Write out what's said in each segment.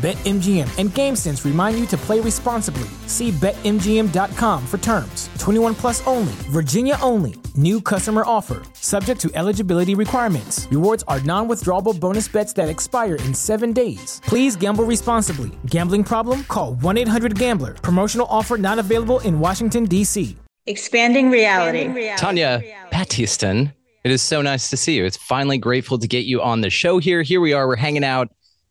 BetMGM and GameSense remind you to play responsibly. See BetMGM.com for terms. 21 plus only, Virginia only. New customer offer, subject to eligibility requirements. Rewards are non withdrawable bonus bets that expire in seven days. Please gamble responsibly. Gambling problem? Call 1 800 Gambler. Promotional offer not available in Washington, D.C. Expanding reality. Tanya Battiston, it is so nice to see you. It's finally grateful to get you on the show here. Here we are. We're hanging out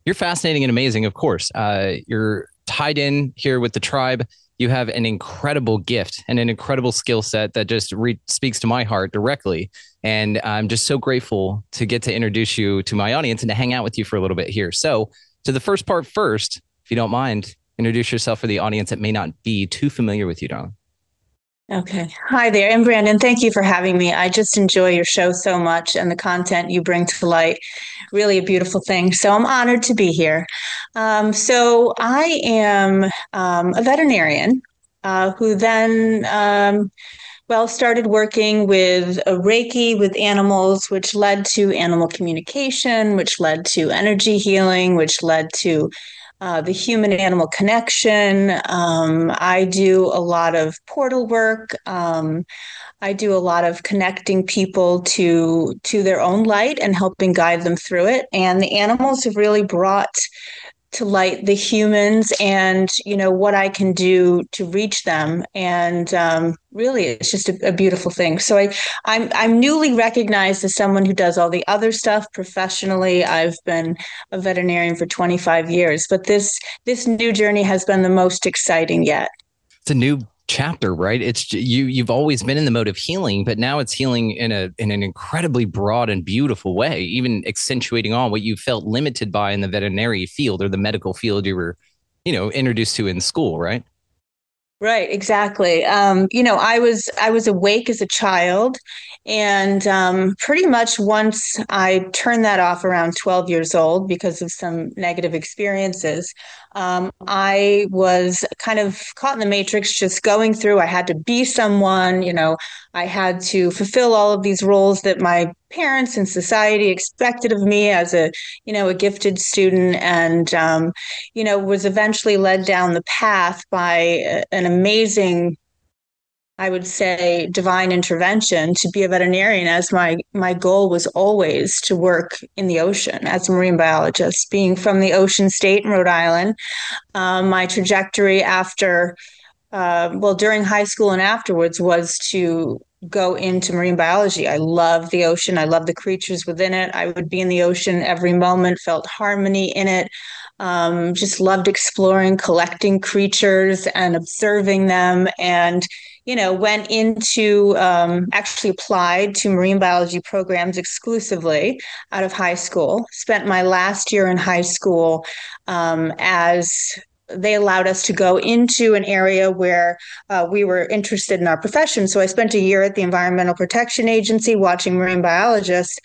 you're fascinating and amazing, of course. Uh, you're tied in here with the tribe. You have an incredible gift and an incredible skill set that just re- speaks to my heart directly. And I'm just so grateful to get to introduce you to my audience and to hang out with you for a little bit here. So, to the first part first, if you don't mind, introduce yourself for the audience that may not be too familiar with you, darling. Okay. Hi there. And Brandon, thank you for having me. I just enjoy your show so much and the content you bring to light. Really a beautiful thing. So I'm honored to be here. Um, so I am um, a veterinarian uh, who then. Um, well, started working with a Reiki with animals, which led to animal communication, which led to energy healing, which led to uh, the human animal connection. Um, I do a lot of portal work. Um, I do a lot of connecting people to to their own light and helping guide them through it. And the animals have really brought to light the humans and you know what i can do to reach them. And um, really it's just a, a, beautiful thing. So i i'm i'm newly recognized as someone who does all the other stuff professionally. I've been a veterinarian for 25 years but this this new journey has been the most exciting yet. It's a new chapter, right? It's you you've always been in the mode of healing, but now it's healing in a in an incredibly broad and beautiful way, even accentuating on what you felt limited by in the veterinary field or the medical field you were, you know, introduced to in school, right? Right, exactly. Um, you know, I was I was awake as a child, and um, pretty much once I turned that off around twelve years old because of some negative experiences, um, I was kind of caught in the matrix, just going through. I had to be someone, you know, I had to fulfill all of these roles that my parents and society expected of me as a, you know, a gifted student, and um, you know, was eventually led down the path by an amazing I would say divine intervention to be a veterinarian as my my goal was always to work in the ocean as a marine biologist. Being from the ocean state in Rhode Island um, my trajectory after uh, well during high school and afterwards was to go into marine biology. I love the ocean. I love the creatures within it. I would be in the ocean every moment felt harmony in it. Um, just loved exploring collecting creatures and observing them. And you know, went into um, actually applied to marine biology programs exclusively out of high school. Spent my last year in high school um, as they allowed us to go into an area where uh, we were interested in our profession. So I spent a year at the Environmental Protection Agency watching marine biologists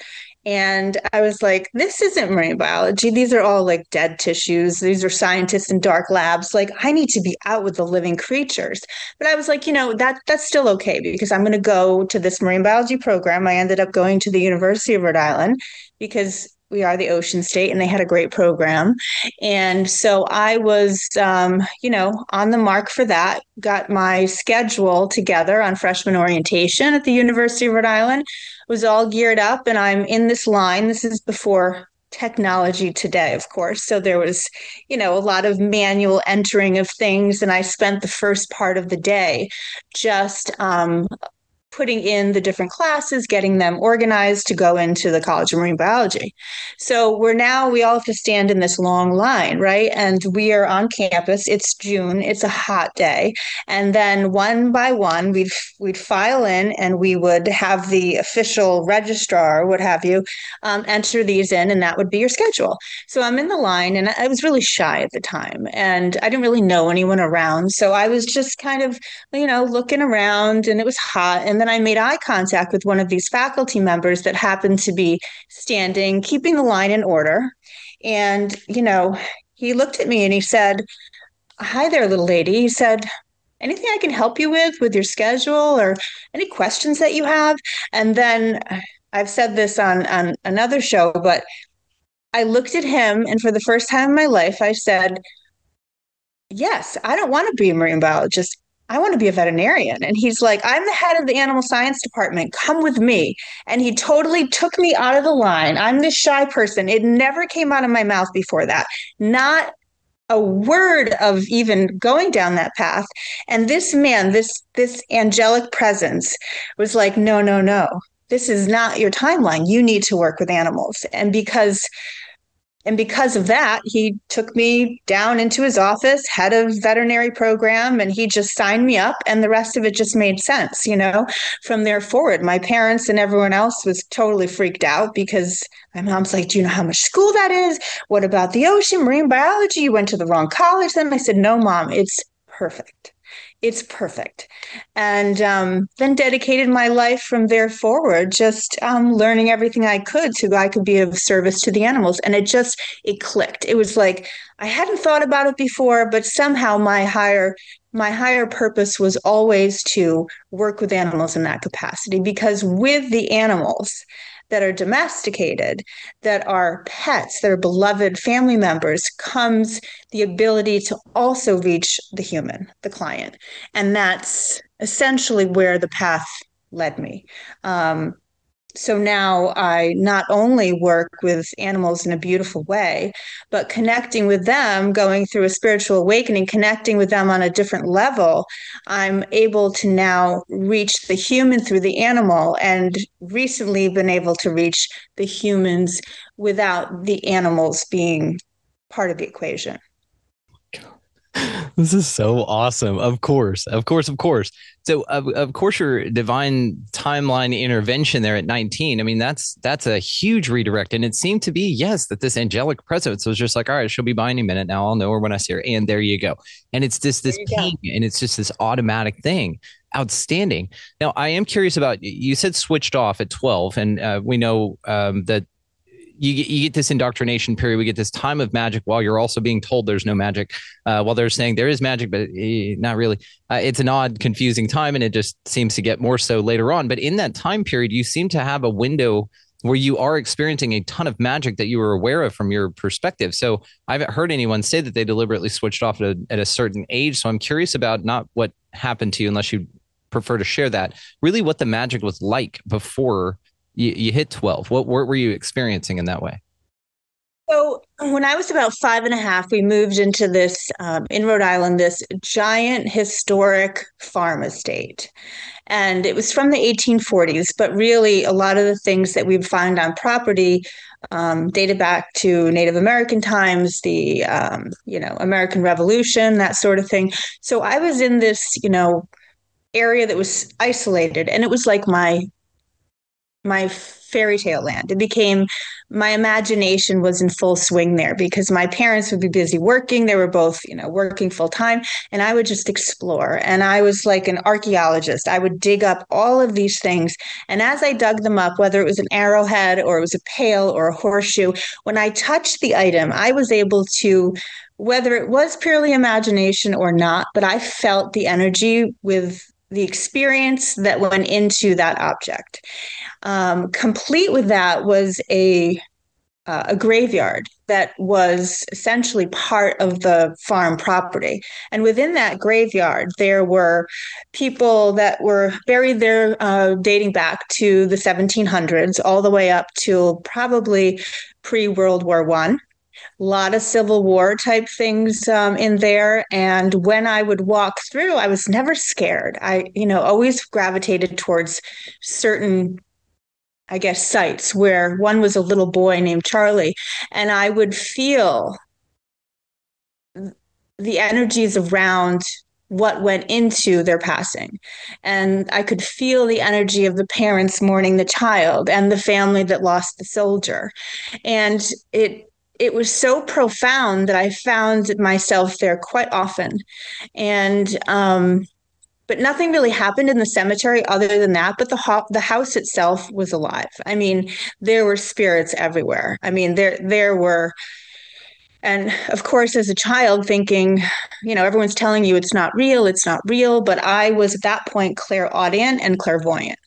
and I was like, this isn't marine biology. These are all like dead tissues. These are scientists in dark labs. Like, I need to be out with the living creatures. But I was like, you know, that that's still okay because I'm going to go to this marine biology program. I ended up going to the University of Rhode Island because we are the ocean state and they had a great program and so i was um, you know on the mark for that got my schedule together on freshman orientation at the university of rhode island was all geared up and I'm in this line. This is before technology today, of course. So there was, you know, a lot of manual entering of things. And I spent the first part of the day just um, putting in the different classes, getting them organized to go into the College of Marine Biology. So we're now, we all have to stand in this long line, right? And we are on campus. It's June, it's a hot day. And then one by one, we'd, we'd file in and we would have the official registrar, what have you, um, enter these in, and that would be your schedule. So I'm in the line and I was really shy at the time and I didn't really know anyone around. So I was just kind of, you know, looking around and it was hot. And then I made eye contact with one of these faculty members that happened to be standing, keeping the line in order. And, you know, he looked at me and he said, Hi there, little lady. He said, Anything I can help you with, with your schedule or any questions that you have? And then I've said this on, on another show, but I looked at him and for the first time in my life, I said, Yes, I don't want to be a marine biologist. I want to be a veterinarian. And he's like, I'm the head of the animal science department. Come with me. And he totally took me out of the line. I'm this shy person. It never came out of my mouth before that. Not a word of even going down that path. And this man, this this angelic presence was like, no, no, no. This is not your timeline. You need to work with animals. And because and because of that, he took me down into his office, head of veterinary program, and he just signed me up. And the rest of it just made sense, you know, from there forward. My parents and everyone else was totally freaked out because my mom's like, Do you know how much school that is? What about the ocean, marine biology? You went to the wrong college. Then I said, No, mom, it's perfect it's perfect. And um, then dedicated my life from there forward, just um, learning everything I could so I could be of service to the animals. And it just, it clicked. It was like, I hadn't thought about it before, but somehow my higher, my higher purpose was always to work with animals in that capacity because with the animals, that are domesticated, that are pets, that are beloved family members, comes the ability to also reach the human, the client. And that's essentially where the path led me. Um, so now I not only work with animals in a beautiful way, but connecting with them, going through a spiritual awakening, connecting with them on a different level, I'm able to now reach the human through the animal and recently been able to reach the humans without the animals being part of the equation. this is so awesome. Of course, of course, of course. So, of, of course, your divine timeline intervention there at 19. I mean, that's that's a huge redirect, and it seemed to be yes that this angelic presence was just like, all right, she'll be by any minute now. I'll know her when I see her, and there you go. And it's just this ping, go. and it's just this automatic thing. Outstanding. Now, I am curious about you said switched off at 12, and uh, we know um, that you get, you get this indoctrination period. We get this time of magic while you're also being told there's no magic. Uh, while they're saying there is magic, but eh, not really. Uh, it's an odd, confusing time, and it just seems to get more so later on. But in that time period, you seem to have a window where you are experiencing a ton of magic that you were aware of from your perspective. So I haven't heard anyone say that they deliberately switched off at a, at a certain age. So I'm curious about not what happened to you, unless you prefer to share that. Really, what the magic was like before you, you hit 12 what, what were you experiencing in that way so when I was about five and a half, we moved into this um, in Rhode Island, this giant historic farm estate. And it was from the 1840s, but really a lot of the things that we find on property um, dated back to Native American times, the um, you know American Revolution, that sort of thing. So I was in this you know area that was isolated, and it was like my my fairy tale land. It became my imagination was in full swing there because my parents would be busy working. They were both, you know, working full time, and I would just explore. And I was like an archaeologist. I would dig up all of these things, and as I dug them up, whether it was an arrowhead or it was a pail or a horseshoe, when I touched the item, I was able to whether it was purely imagination or not, but I felt the energy with the experience that went into that object. Um, complete with that was a uh, a graveyard that was essentially part of the farm property. And within that graveyard, there were people that were buried there uh, dating back to the 1700s, all the way up to probably pre World War One. A lot of Civil War type things um, in there. And when I would walk through, I was never scared. I, you know, always gravitated towards certain I guess, sites where one was a little boy named Charlie, and I would feel the energies around what went into their passing. And I could feel the energy of the parents mourning the child and the family that lost the soldier. And it it was so profound that I found myself there quite often. And um, but nothing really happened in the cemetery other than that but the ho- the house itself was alive. I mean there were spirits everywhere. I mean there there were and of course as a child thinking you know everyone's telling you it's not real it's not real but i was at that point clairaudient and clairvoyant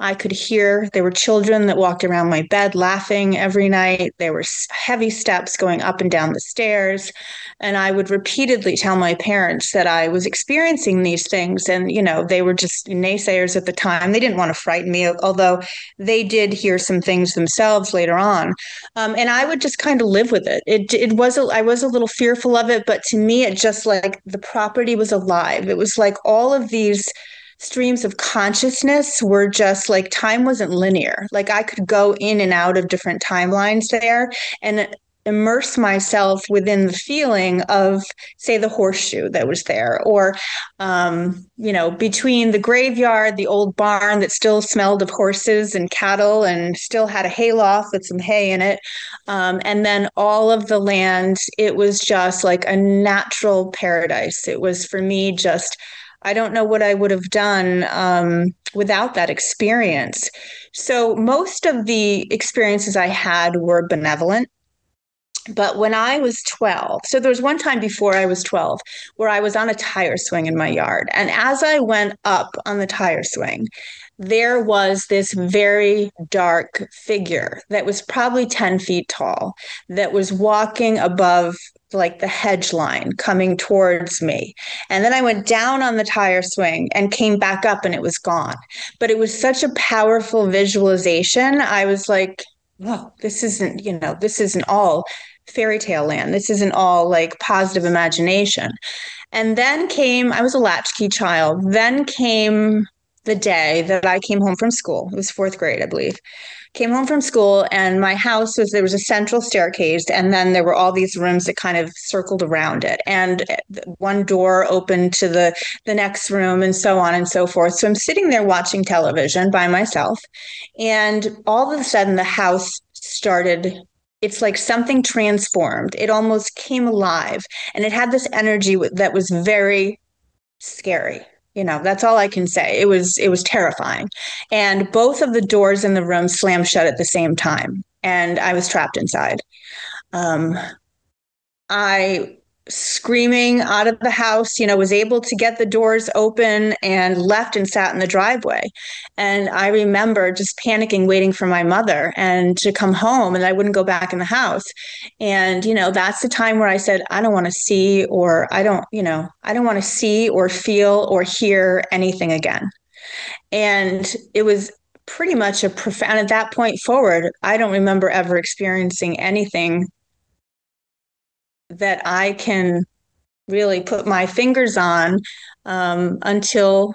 I could hear there were children that walked around my bed laughing every night. There were heavy steps going up and down the stairs. And I would repeatedly tell my parents that I was experiencing these things. And, you know, they were just naysayers at the time. They didn't want to frighten me, although they did hear some things themselves later on. Um, and I would just kind of live with it. It, it was, a, I was a little fearful of it, but to me, it just like the property was alive. It was like all of these streams of consciousness were just like time wasn't linear. Like I could go in and out of different timelines there and immerse myself within the feeling of say the horseshoe that was there or um, you know between the graveyard the old barn that still smelled of horses and cattle and still had a hayloft with some hay in it um, and then all of the land it was just like a natural paradise it was for me just I don't know what I would have done um, without that experience. So, most of the experiences I had were benevolent. But when I was 12, so there was one time before I was 12 where I was on a tire swing in my yard. And as I went up on the tire swing, there was this very dark figure that was probably 10 feet tall that was walking above like the hedge line coming towards me. And then I went down on the tire swing and came back up and it was gone. But it was such a powerful visualization. I was like, "Whoa, this isn't, you know, this isn't all fairy tale land. This isn't all like positive imagination. And then came, I was a latchkey child. Then came the day that I came home from school. It was fourth grade, I believe came home from school and my house was there was a central staircase and then there were all these rooms that kind of circled around it. And eh, one door opened to the the next room and so on and so forth. So i'm sitting there watching television by myself and all of a sudden the house started it's like something transformed. It almost came alive and it had this energy that was very scary you know that's all i can say. It was it was terrifying. And both of the doors in the room slammed shut at the same time and i was trapped inside. Um, i screaming out of the house, you know, was able to get the doors open and left and sat in the driveway. And I remember just panicking, waiting for my mother and to come home, and I wouldn't go back in the house. And, you know, that's the time where I said, I don't want to see or I don't, you know, I don't want to see or feel or hear anything again. And it was pretty much a profound at that point forward i don't remember ever experiencing anything that I can really put my fingers on um, until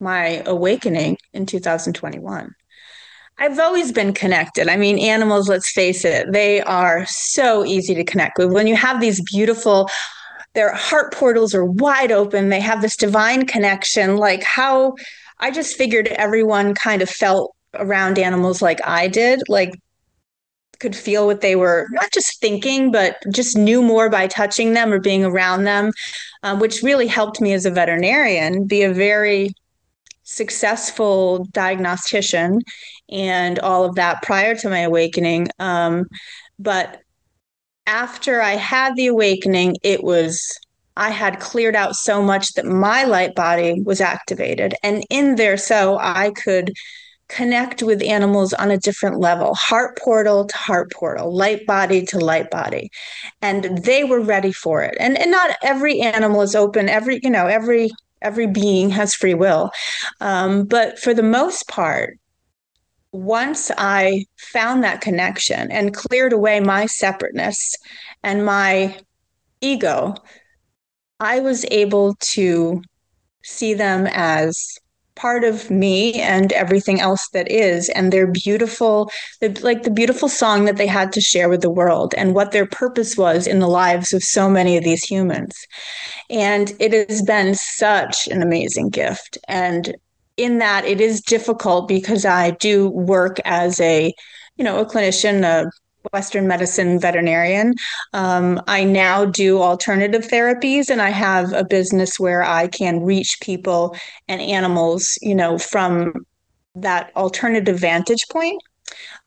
my awakening in 2021. I've always been connected. I mean, animals, let's face it, they are so easy to connect with. When you have these beautiful, their heart portals are wide open, they have this divine connection. Like, how I just figured everyone kind of felt around animals like I did. Like, could feel what they were not just thinking, but just knew more by touching them or being around them, um, which really helped me as a veterinarian be a very successful diagnostician and all of that prior to my awakening. Um, but after I had the awakening, it was I had cleared out so much that my light body was activated. And in there, so I could connect with animals on a different level heart portal to heart portal light body to light body. And they were ready for it. And and not every animal is open. Every you know every every being has free will. Um, but for the most part once I found that connection and cleared away my separateness and my ego, I was able to see them as part of me and everything else that is and their beautiful the, like the beautiful song that they had to share with the world and what their purpose was in the lives of so many of these humans. And it has been such an amazing gift. And in that it is difficult because i do work as a you know a clinician a Western medicine veterinarian. Um, I now do alternative therapies, and I have a business where I can reach people and animals, you know, from that alternative vantage point.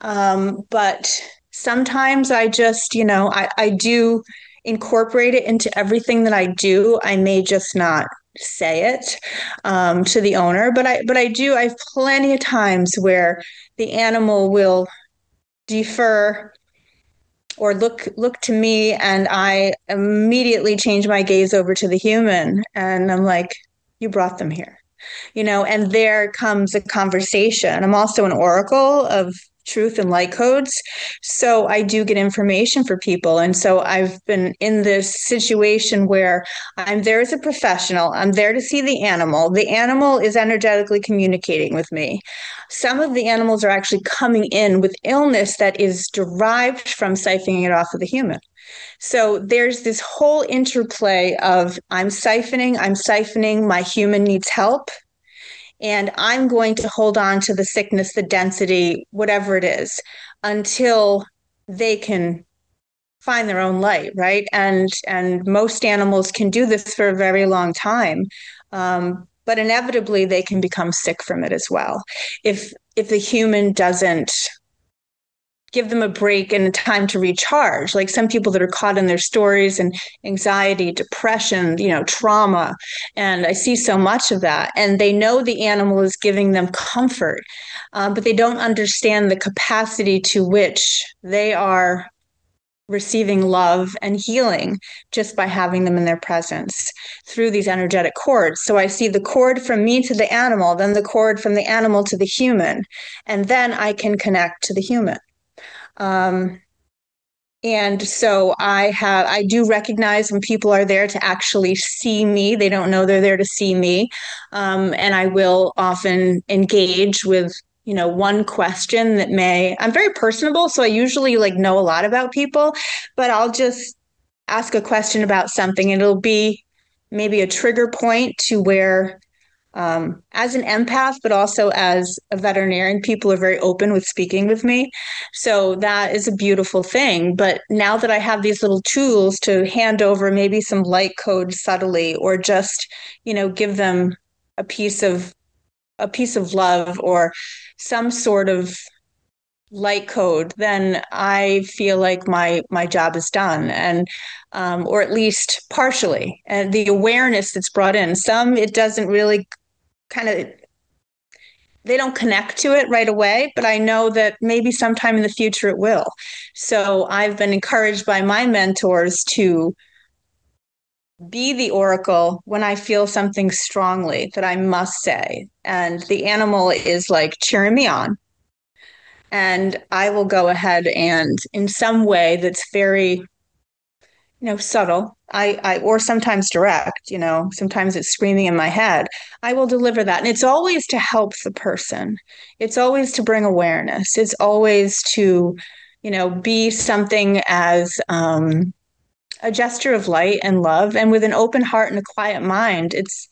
Um, but sometimes I just, you know, I, I do incorporate it into everything that I do. I may just not say it um, to the owner, but I but I do. I have plenty of times where the animal will defer or look look to me and i immediately change my gaze over to the human and i'm like you brought them here you know and there comes a conversation. I'm also an oracle of truth and light codes. So I do get information for people. And so I've been in this situation where I'm there as a professional, I'm there to see the animal. The animal is energetically communicating with me. Some of the animals are actually coming in with illness that is derived from siphoning it off of the human. So there's this whole interplay of I'm siphoning, I'm siphoning, my human needs help and I'm going to hold on to the sickness, the density, whatever it is, until they can find their own light, right? And and most animals can do this for a very long time, um, but inevitably they can become sick from it as well. If if the human doesn't give them a break and a time to recharge like some people that are caught in their stories and anxiety depression you know trauma and i see so much of that and they know the animal is giving them comfort um, but they don't understand the capacity to which they are receiving love and healing just by having them in their presence through these energetic cords. So I see the cord from me to the animal, then the cord from the animal to the human, and then I can connect to the human. Um, and so I have, I do recognize when people are there to actually see me. They don't know they're there to see me. Um, and I will often engage with, you know, one question that may, I'm very personable. So I usually like know a lot about people, but I'll just ask a question about something and it'll be maybe a trigger point to where um, as an empath, but also as a veterinarian, people are very open with speaking with me. So that is a beautiful thing. But now that I have these little tools to hand over maybe some light code subtly, or just, you know, give them a piece of a piece of love or some sort of light code, then I feel like my my job is done, and um, or at least partially. And the awareness that's brought in, some it doesn't really kind of they don't connect to it right away, but I know that maybe sometime in the future it will. So I've been encouraged by my mentors to be the oracle when I feel something strongly that I must say. And the animal is like cheering me on. And I will go ahead and, in some way that's very you know subtle I, I or sometimes direct you know sometimes it's screaming in my head i will deliver that. And it's always to help the person. It's always to bring awareness. It's always to you know be something as um, a gesture of light and love. And with an open heart and a quiet mind it's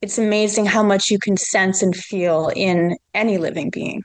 it's amazing how much you can sense and feel in any living being.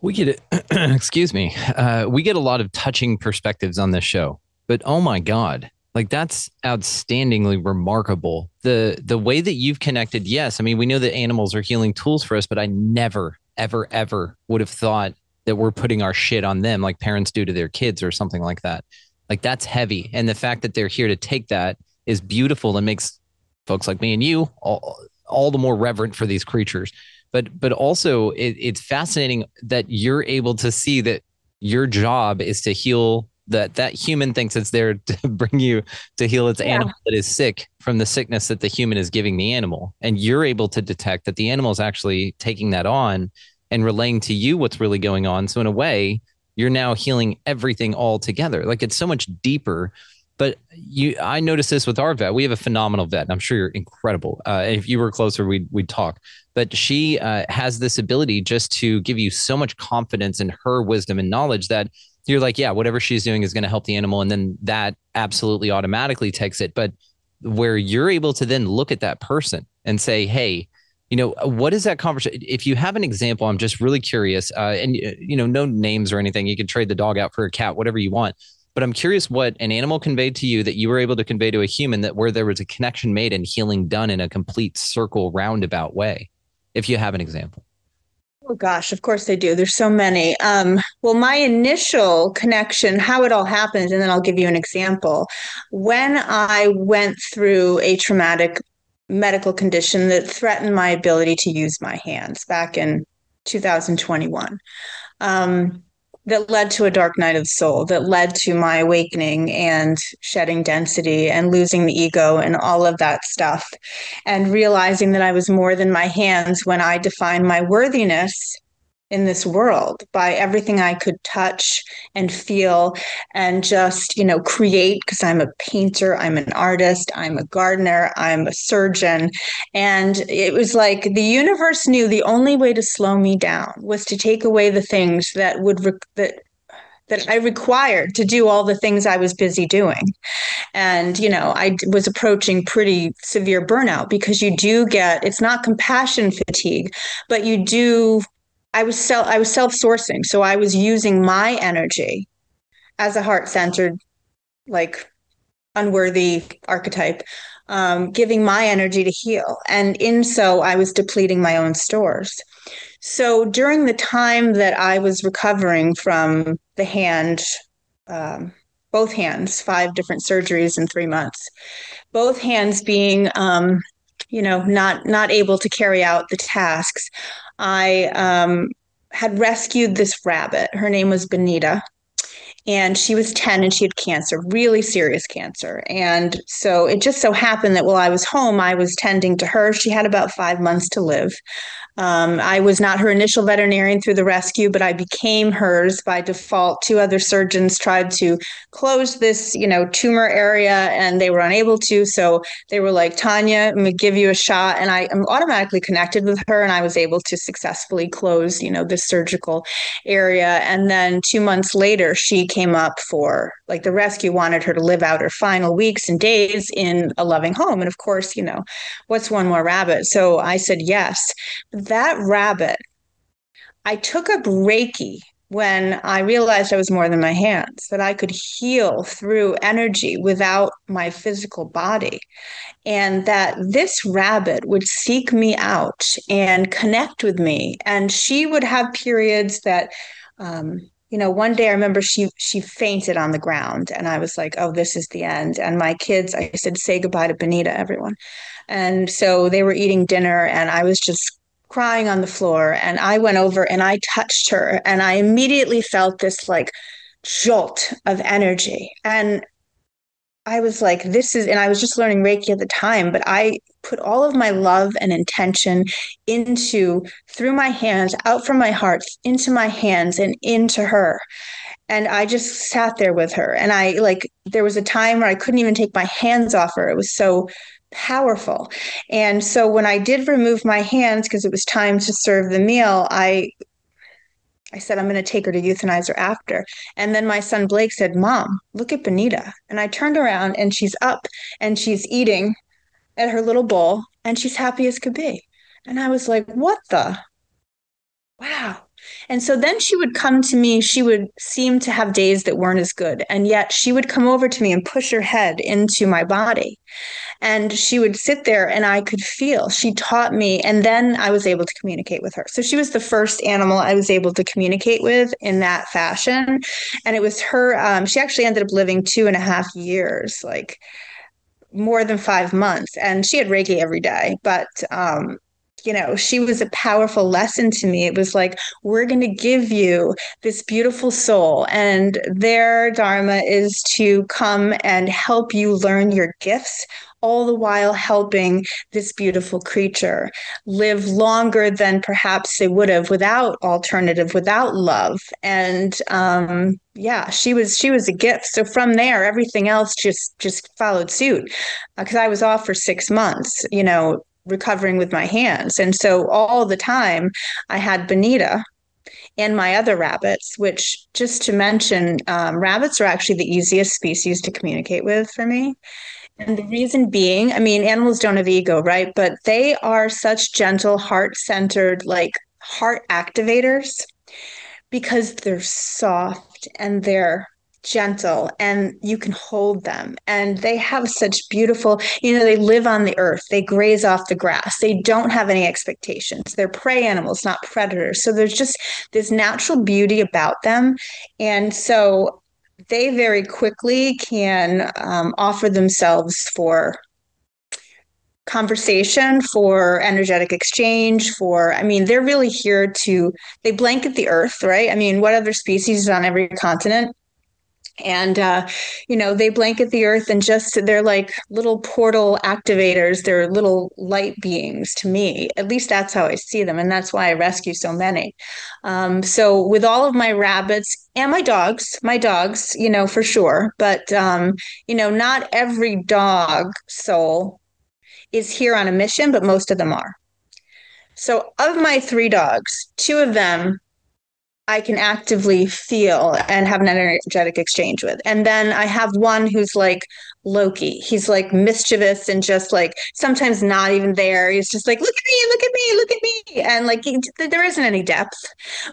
We get excuse me. Uh, we get a lot of touching perspectives on this show, but oh my god, like that's outstandingly remarkable. The the way that you've connected. Yes, I mean we know that animals are healing tools for us, but I never, ever, ever would have thought that we're putting our shit on them like parents do to their kids or something like that. Like that's heavy, and the fact that they're here to take that is beautiful and makes folks like me and you all, all the more reverent for these creatures but but also it, it's fascinating that you're able to see that your job is to heal that that human thinks it's there to bring you to heal its yeah. animal that is sick from the sickness that the human is giving the animal. And you're able to detect that the animal is actually taking that on and relaying to you what's really going on. So in a way you're now healing everything all together like it's so much deeper. But you i noticed this with our vet. We have a phenomenal vet i'm sure you're incredible. Uh, if you were closer we'd, we'd talk. But she uh, has this ability just to give you so much confidence in her wisdom and knowledge that you're like, yeah, whatever she's doing is going to help the animal. And then that absolutely automatically takes it. But where you're able to then look at that person and say, hey, you know, what is that conversation? If you have an example, I'm just really curious. Uh, and, uh, you know, no names or anything. You can trade the dog out for a cat, whatever you want. But I'm curious what an animal conveyed to you that you were able to convey to a human that where there was a connection made and healing done in a complete circle roundabout way. If you have an example. Oh gosh, of course they do. There's so many. Um, well, my initial connection, how it all happened, and then I'll give you an example. When I went through a traumatic medical condition that threatened my ability to use my hands back in 2021, um, that led to a dark night of the soul, that led to my awakening and shedding density and losing the ego and all of that stuff. And realizing that I was more than my hands when I defined my worthiness in this world by everything I could touch and feel and just, you know, create because I'm a painter, I'm an artist, I'm a gardener, I'm a surgeon. And it was like the universe knew the only way to slow me down was to take away the things that would, re- that that I required to do all the things I was busy doing. And, you know, I was approaching pretty severe burnout because you do get, it's not compassion fatigue, but you do I was self I was self-sourcing. So I was using my energy as a heart-centered, like unworthy archetype, um, giving my energy to heal. And in so I was depleting my own stores. So during the time that I was recovering from the hand, um, both hands, five different surgeries in three months, both hands being um, you know not not able to carry out the tasks I um, had rescued this rabbit. Her name was Benita. And she was 10 and she had cancer, really serious cancer. And so it just so happened that while I was home, I was tending to her. She had about five months to live. Um, I was not her initial veterinarian through the rescue, but I became hers by default. Two other surgeons tried to close this, you know, tumor area, and they were unable to. So they were like, "Tanya, I'm gonna give you a shot," and I am automatically connected with her, and I was able to successfully close, you know, this surgical area. And then two months later, she came up for like the rescue wanted her to live out her final weeks and days in a loving home, and of course, you know, what's one more rabbit? So I said yes that rabbit, I took up Reiki when I realized I was more than my hands, that I could heal through energy without my physical body. And that this rabbit would seek me out and connect with me. And she would have periods that, um, you know, one day I remember she she fainted on the ground, and I was like, "Oh, this is the end." And my kids, I said, "Say goodbye to Benita, everyone." And so they were eating dinner, and I was just crying on the floor and I went over and I touched her and I immediately felt this like jolt of energy and I was like this is and I was just learning reiki at the time but I put all of my love and intention into through my hands out from my heart into my hands and into her. And I just sat there with her. And I like there was a time where I couldn't even take my hands off her. It was so powerful. And so when I did remove my hands because it was time to serve the meal, I I said I'm going to take her to euthanize her after. And then my son Blake said, "Mom, look at Benita." And I turned around and she's up and she's eating at her little bowl and she's happy as could be. And I was like, "What the? Wow." And so then she would come to me. She would seem to have days that weren't as good. And yet she would come over to me and push her head into my body. And she would sit there and I could feel. She taught me. And then I was able to communicate with her. So she was the first animal I was able to communicate with in that fashion. And it was her, um, she actually ended up living two and a half years, like more than five months. And she had Reiki every day. But, um, you know, she was a powerful lesson to me. It was like, we're going to give you this beautiful soul, and their dharma is to come and help you learn your gifts, all the while helping this beautiful creature live longer than perhaps they would have without alternative, without love. And um, yeah, she was she was a gift. So from there, everything else just just followed suit because uh, I was off for six months. You know, recovering with my hands. And so all the time I had Benita and my other rabbits, which just to mention, um, rabbits are actually the easiest species to communicate with for me. And the reason being, I mean, animals don't have ego, right? But they are such gentle, heart centered, like heart activators because they're soft and they're gentle and you can hold them. And they have such beautiful you know they live on the earth. They graze off the grass. They don't have any expectations. They're prey animals not predators. So there's just this natural beauty about them. And so they very quickly can um, offer themselves for conversation for energetic exchange for i mean they're really here to they blanket the earth right? I mean what other species is on every continent and uh, you know they blanket the earth and just they're like little portal activators. They're little light beings to me. At least that's how i see them and that's why i rescue so many. Um, so with all of my rabbits and my dogs my dogs you know for sure but um, you know not every dog soul is here on a mission but most of them are. So of my three dogs two of them I can actively feel and have an energetic exchange with. And then I have one who's like Loki. He's like mischievous and just like sometimes not even there. He's just like, look at me, look at me, look at me. And like he, there isn't any depth,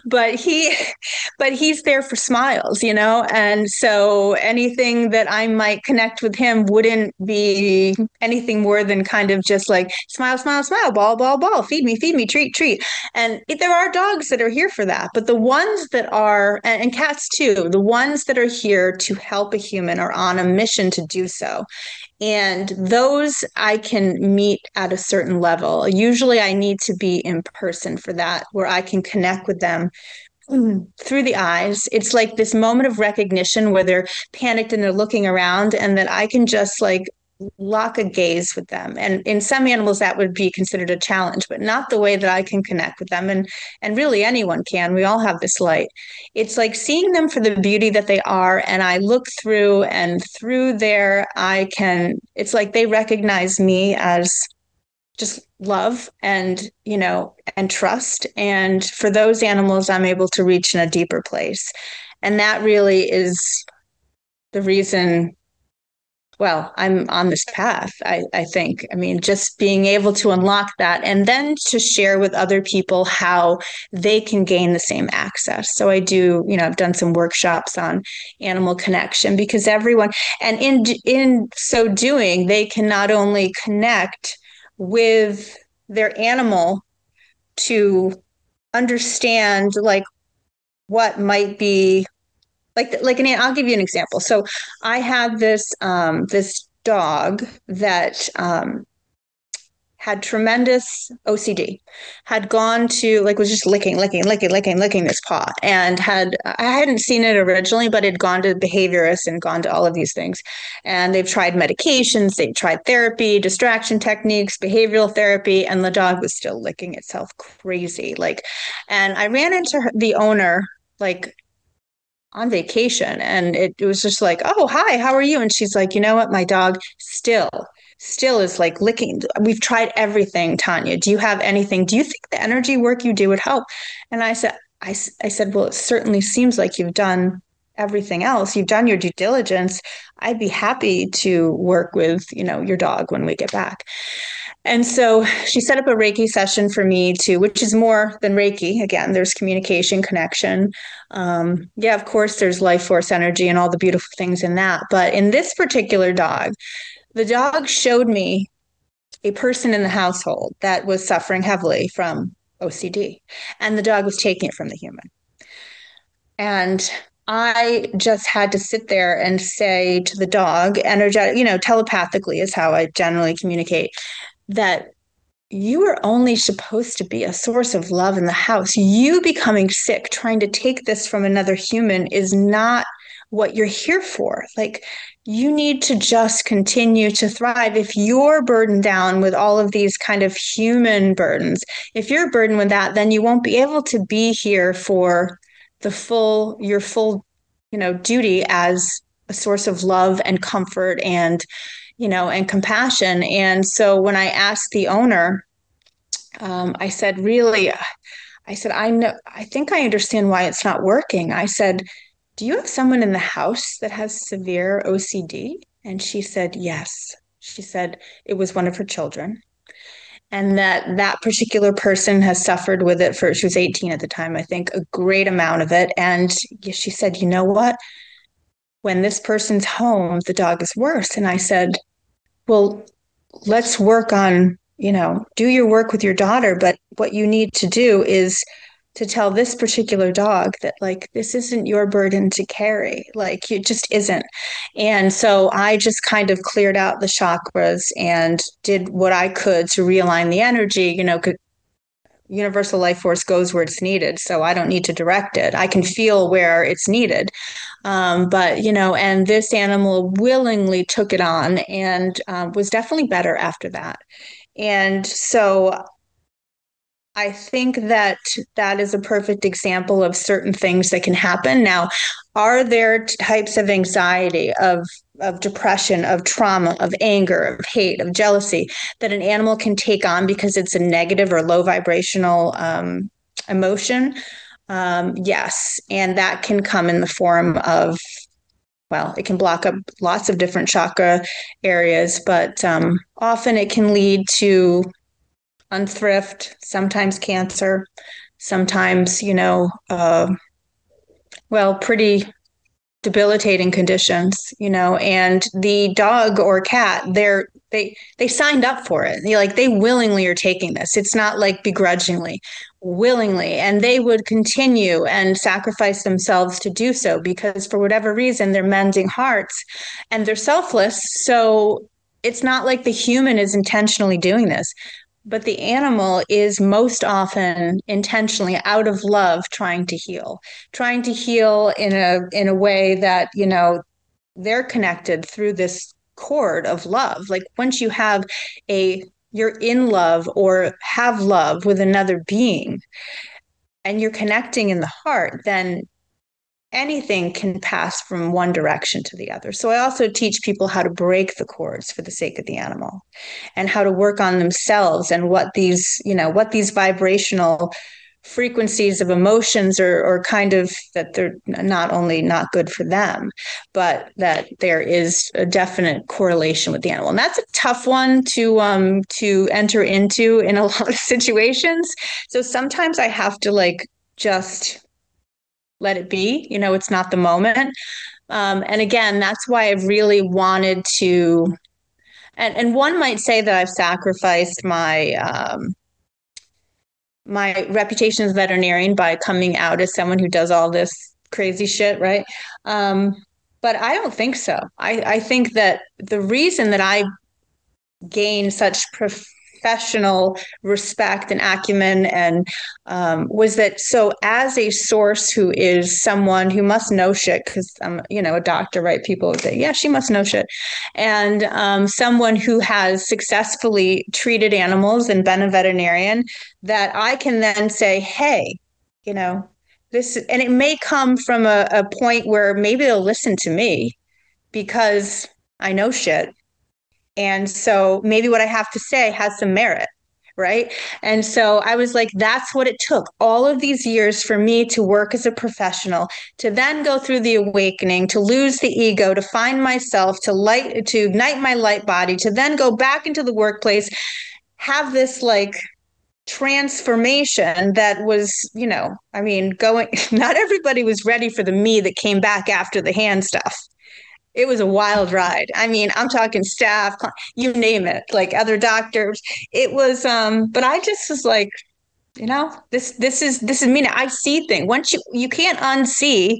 but he, but he's there for smiles, you know? And so anything that I might connect with him wouldn't be anything more than kind of just like smile, smile, smile, ball, ball, ball, feed me, feed me, treat, treat. And there are dogs that are here for that. But the ones that are, and, and cats too, the ones that are here to help a human are on a mission to do so so. And those I can meet at a certain level. Usually I need to be in person for that, where I can connect with them through the eyes. It's like this moment of recognition where they're panicked and they're looking around, and that I can just like lock a gaze with them. And in some animals that would be considered a challenge but not the way that i can connect with them. And and really anyone can. We all have this light. It's like seeing them for the beauty that they are and i look through and through there i can it's like they recognize me as just love and you know and trust. And for those animals i'm able to reach in a deeper place. And that really is the reason well, I'm on this path, I, I think. I mean, just being able to unlock that and then to share with other people how they can gain the same access. So I do, you know, I've done some workshops on animal connection because everyone, and in in so doing, they can not only connect with their animal to understand like what might be like like an I'll give you an example. So I had this um, this dog that um, had tremendous OCD, had gone to like was just licking, licking, licking, licking, licking this paw, and had I hadn't seen it originally, but had gone to behaviorists and gone to all of these things, and they've tried medications, they've tried therapy, distraction techniques, behavioral therapy, and the dog was still licking itself crazy, like, and I ran into her, the owner like on vacation and it, it was just like oh hi how are you? And she's like you know what? My dog still still is like licking we've tried everything tanya. Do you have anything? Do you think the energy work you do would help? And i said i, I said well it certainly seems like you've done everything else. You've done your due diligence. I'd be happy to work with you know your dog when we get back and so she set up a Reiki session for me too, which is more than Reiki. Again, there's communication, connection. Um, yeah, of course, there's life force energy and all the beautiful things in that. But in this particular dog, the dog showed me a person in the household that was suffering heavily from OCD, and the dog was taking it from the human. And I just had to sit there and say to the dog, energetic, you know, telepathically is how I generally communicate that you are only supposed to be a source of love in the house. You becoming sick, trying to take this from another human, is not what you're here for. Like, you need to just continue to thrive. If you're burdened down with all of these kind of human burdens, if you're burdened with that, then you won't be able to be here for the full, your full, you know, duty as a source of love and comfort and you know, and compassion. And so when I asked the owner, um, I said, really, I said, I know, I think I understand why it's not working. I said, do you have someone in the house that has severe OCD? And she said, yes. She said it was one of her children and that that particular person has suffered with it for she was 18 at the time i think a great amount of it and she said you know what when this person's home the dog is worse and i said well, let's work on, you know, do your work with your daughter. But what you need to do is to tell this particular dog that, like, this isn't your burden to carry. Like, it just isn't. And so I just kind of cleared out the chakras and did what I could to realign the energy, you know, universal life force goes where it's needed so i don't need to direct it. I can feel where it's needed. Um, but you know and this animal willingly took it on and um, was definitely better after that. And so I think that that is a perfect example of certain things that can happen. Now, are there types of anxiety, of of depression, of trauma, of anger, of hate, of jealousy that an animal can take on because it's a negative or low vibrational um, emotion? Um, yes, and that can come in the form of well, it can block up lots of different chakra areas, but um, often it can lead to unthrift, sometimes cancer, sometimes, you know, uh, well, pretty debilitating conditions, you know, and the dog or cat, they're they they signed up for it. They like they willingly are taking this. It's not like begrudgingly, willingly, and they would continue and sacrifice themselves to do so because for whatever reason they're mending hearts and they're selfless. So it's not like the human is intentionally doing this but the animal is most often intentionally out of love trying to heal trying to heal in a in a way that you know they're connected through this cord of love. Like once you have a you're in love or have love with another being and you're connecting in the heart then anything can pass from one direction to the other. So I also teach people how to break the cords for the sake of the animal and how to work on themselves and what these, you know, what these vibrational frequencies of emotions are or kind of that they're not only not good for them but that there is a definite correlation with the animal and that's a tough one to um to enter into in a lot of situations so sometimes i have to like just let it be. You know, it's not the moment. Um, and again, that's why I've really wanted to. And, and one might say that I've sacrificed my um, my reputation as a veterinarian by coming out as someone who does all this crazy shit, right? Um, but I don't think so. I, I think that the reason that I gained such prof- professional respect and acumen and um, was that so as a source who is someone who must know shit because i'm you know a doctor right? People would say yeah she must know shit. And um, someone who has successfully treated animals and been a veterinarian that i can then say hey you know this and it may come from a, a point where maybe they'll listen to me because i know shit and so maybe what I have to say has some merit. Right. And so I was like, that's what it took all of these years for me to work as a professional, to then go through the awakening, to lose the ego, to find myself, to light, to ignite my light body, to then go back into the workplace, have this like transformation that was, you know, I mean, going, not everybody was ready for the me that came back after the hand stuff it was a wild ride. I mean, I'm talking staff, you name it, like other doctors. It was, um, but I just was like, you know, this this is this is mean. I see things. Once you you can't unsee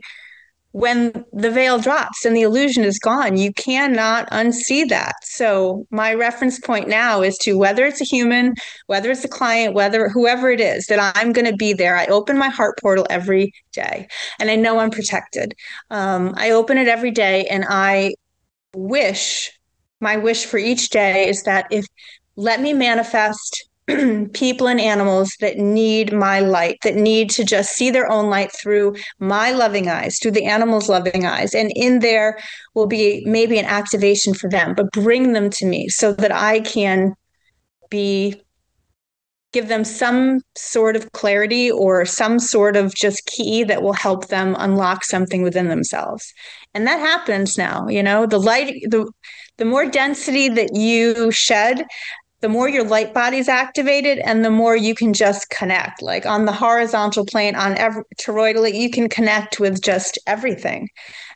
when the veil drops and the illusion is gone, you cannot unsee that. So my reference point now is to whether it's a human, whether it's a client, whether whoever it is that I'm going to be there. I open my heart portal every day, and I know I'm protected. Um, I open it every day, and I wish my wish for each day is that if let me manifest people and animals that need my light, that need to just see their own light through my loving eyes, through the animals' loving eyes. And in there will be maybe an activation for them, but bring them to me so that I can be give them some sort of clarity or some sort of just key that will help them unlock something within themselves and that happens now you know the light the the more density that you shed the more your light body's activated and the more you can just connect. Like on the horizontal plane on every toroidally you can connect with just everything.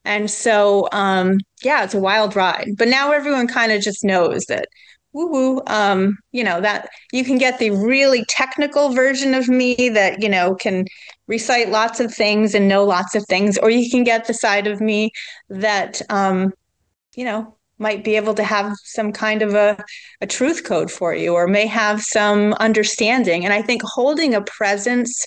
And so um yeah it's a wild ride. But now everyone kind of just knows that woo woo um you know that you can get the really technical version of me that you know can recite lots of things and know lots of things or you can get the side of me that um you know might be able to have some kind of a, a truth code for you or may have some understanding. And I think holding a presence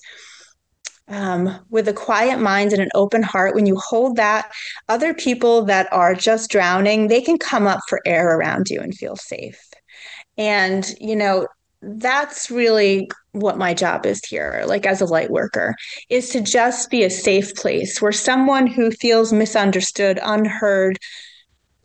um, with a quiet mind and an open heart, when you hold that, other people that are just drowning, they can come up for air around you and feel safe. And, you know, that's really what my job is here, like as a light worker, is to just be a safe place where someone who feels misunderstood, unheard,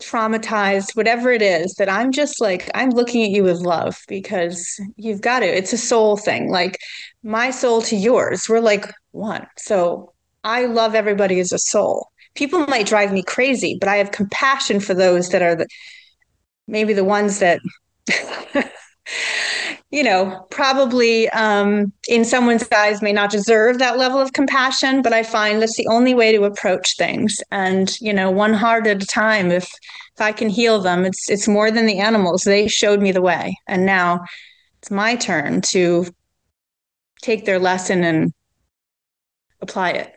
traumatized, whatever it is, that I'm just like, I'm looking at you with love because you've got to. It's a soul thing. Like my soul to yours, we're like one. So I love everybody as a soul. People might drive me crazy, but I have compassion for those that are the, maybe the ones that you know, probably um, in someone's eyes may not deserve that level of compassion, but I find that's the only way to approach things. And you know, one heart at a time. If if I can heal them, it's it's more than the animals. They showed me the way, and now it's my turn to take their lesson and apply it.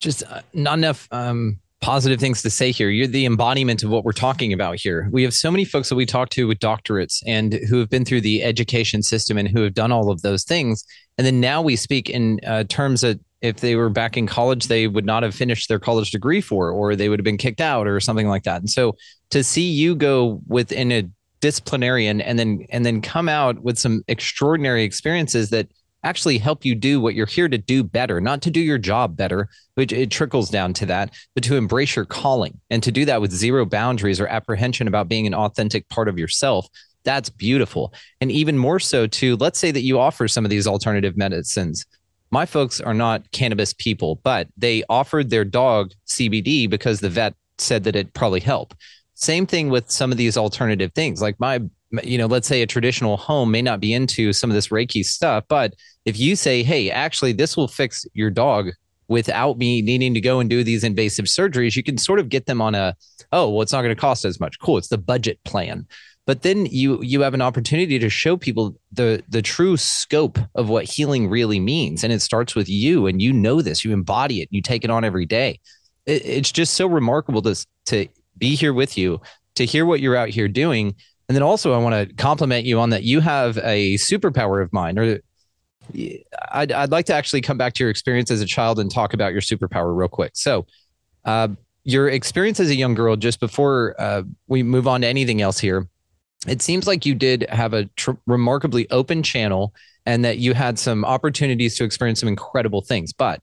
Just uh, not enough um, positive things to say here. You're the embodiment of what we're talking about here. We have so many folks that we talk to with doctorates and who have been through the education system and who have done all of those things. And then now we speak in uh, terms that if they were back in college, they would not have finished their college degree for, or they would have been kicked out or something like that. And so to see you go within a disciplinarian and then and then come out with some extraordinary experiences that actually help you do what you're here to do better, not to do your job better, which it trickles down to that, but to embrace your calling and to do that with zero boundaries or apprehension about being an authentic part of yourself. That's beautiful. And even more so, to let's say that you offer some of these alternative medicines. My folks are not cannabis people, but they offered their dog CBD because the vet said that it probably help. Same thing with some of these alternative things. Like my you know, let's say a traditional home may not be into some of this Reiki stuff, but if you say, hey, actually, this will fix your dog without me needing to go and do these invasive surgeries, you can sort of get them on a, oh, well, it's not going to cost as much. Cool. It's the budget plan. But then you you have an opportunity to show people the the true scope of what healing really means. And it starts with you and you know this, you embody it, you take it on every day. It, it's just so remarkable to to be here with you, to hear what you're out here doing and then also, I want to compliment you on that. You have a superpower of mine, or I'd, I'd like to actually come back to your experience as a child and talk about your superpower real quick. So, uh, your experience as a young girl, just before uh, we move on to anything else here, it seems like you did have a tr- remarkably open channel and that you had some opportunities to experience some incredible things. But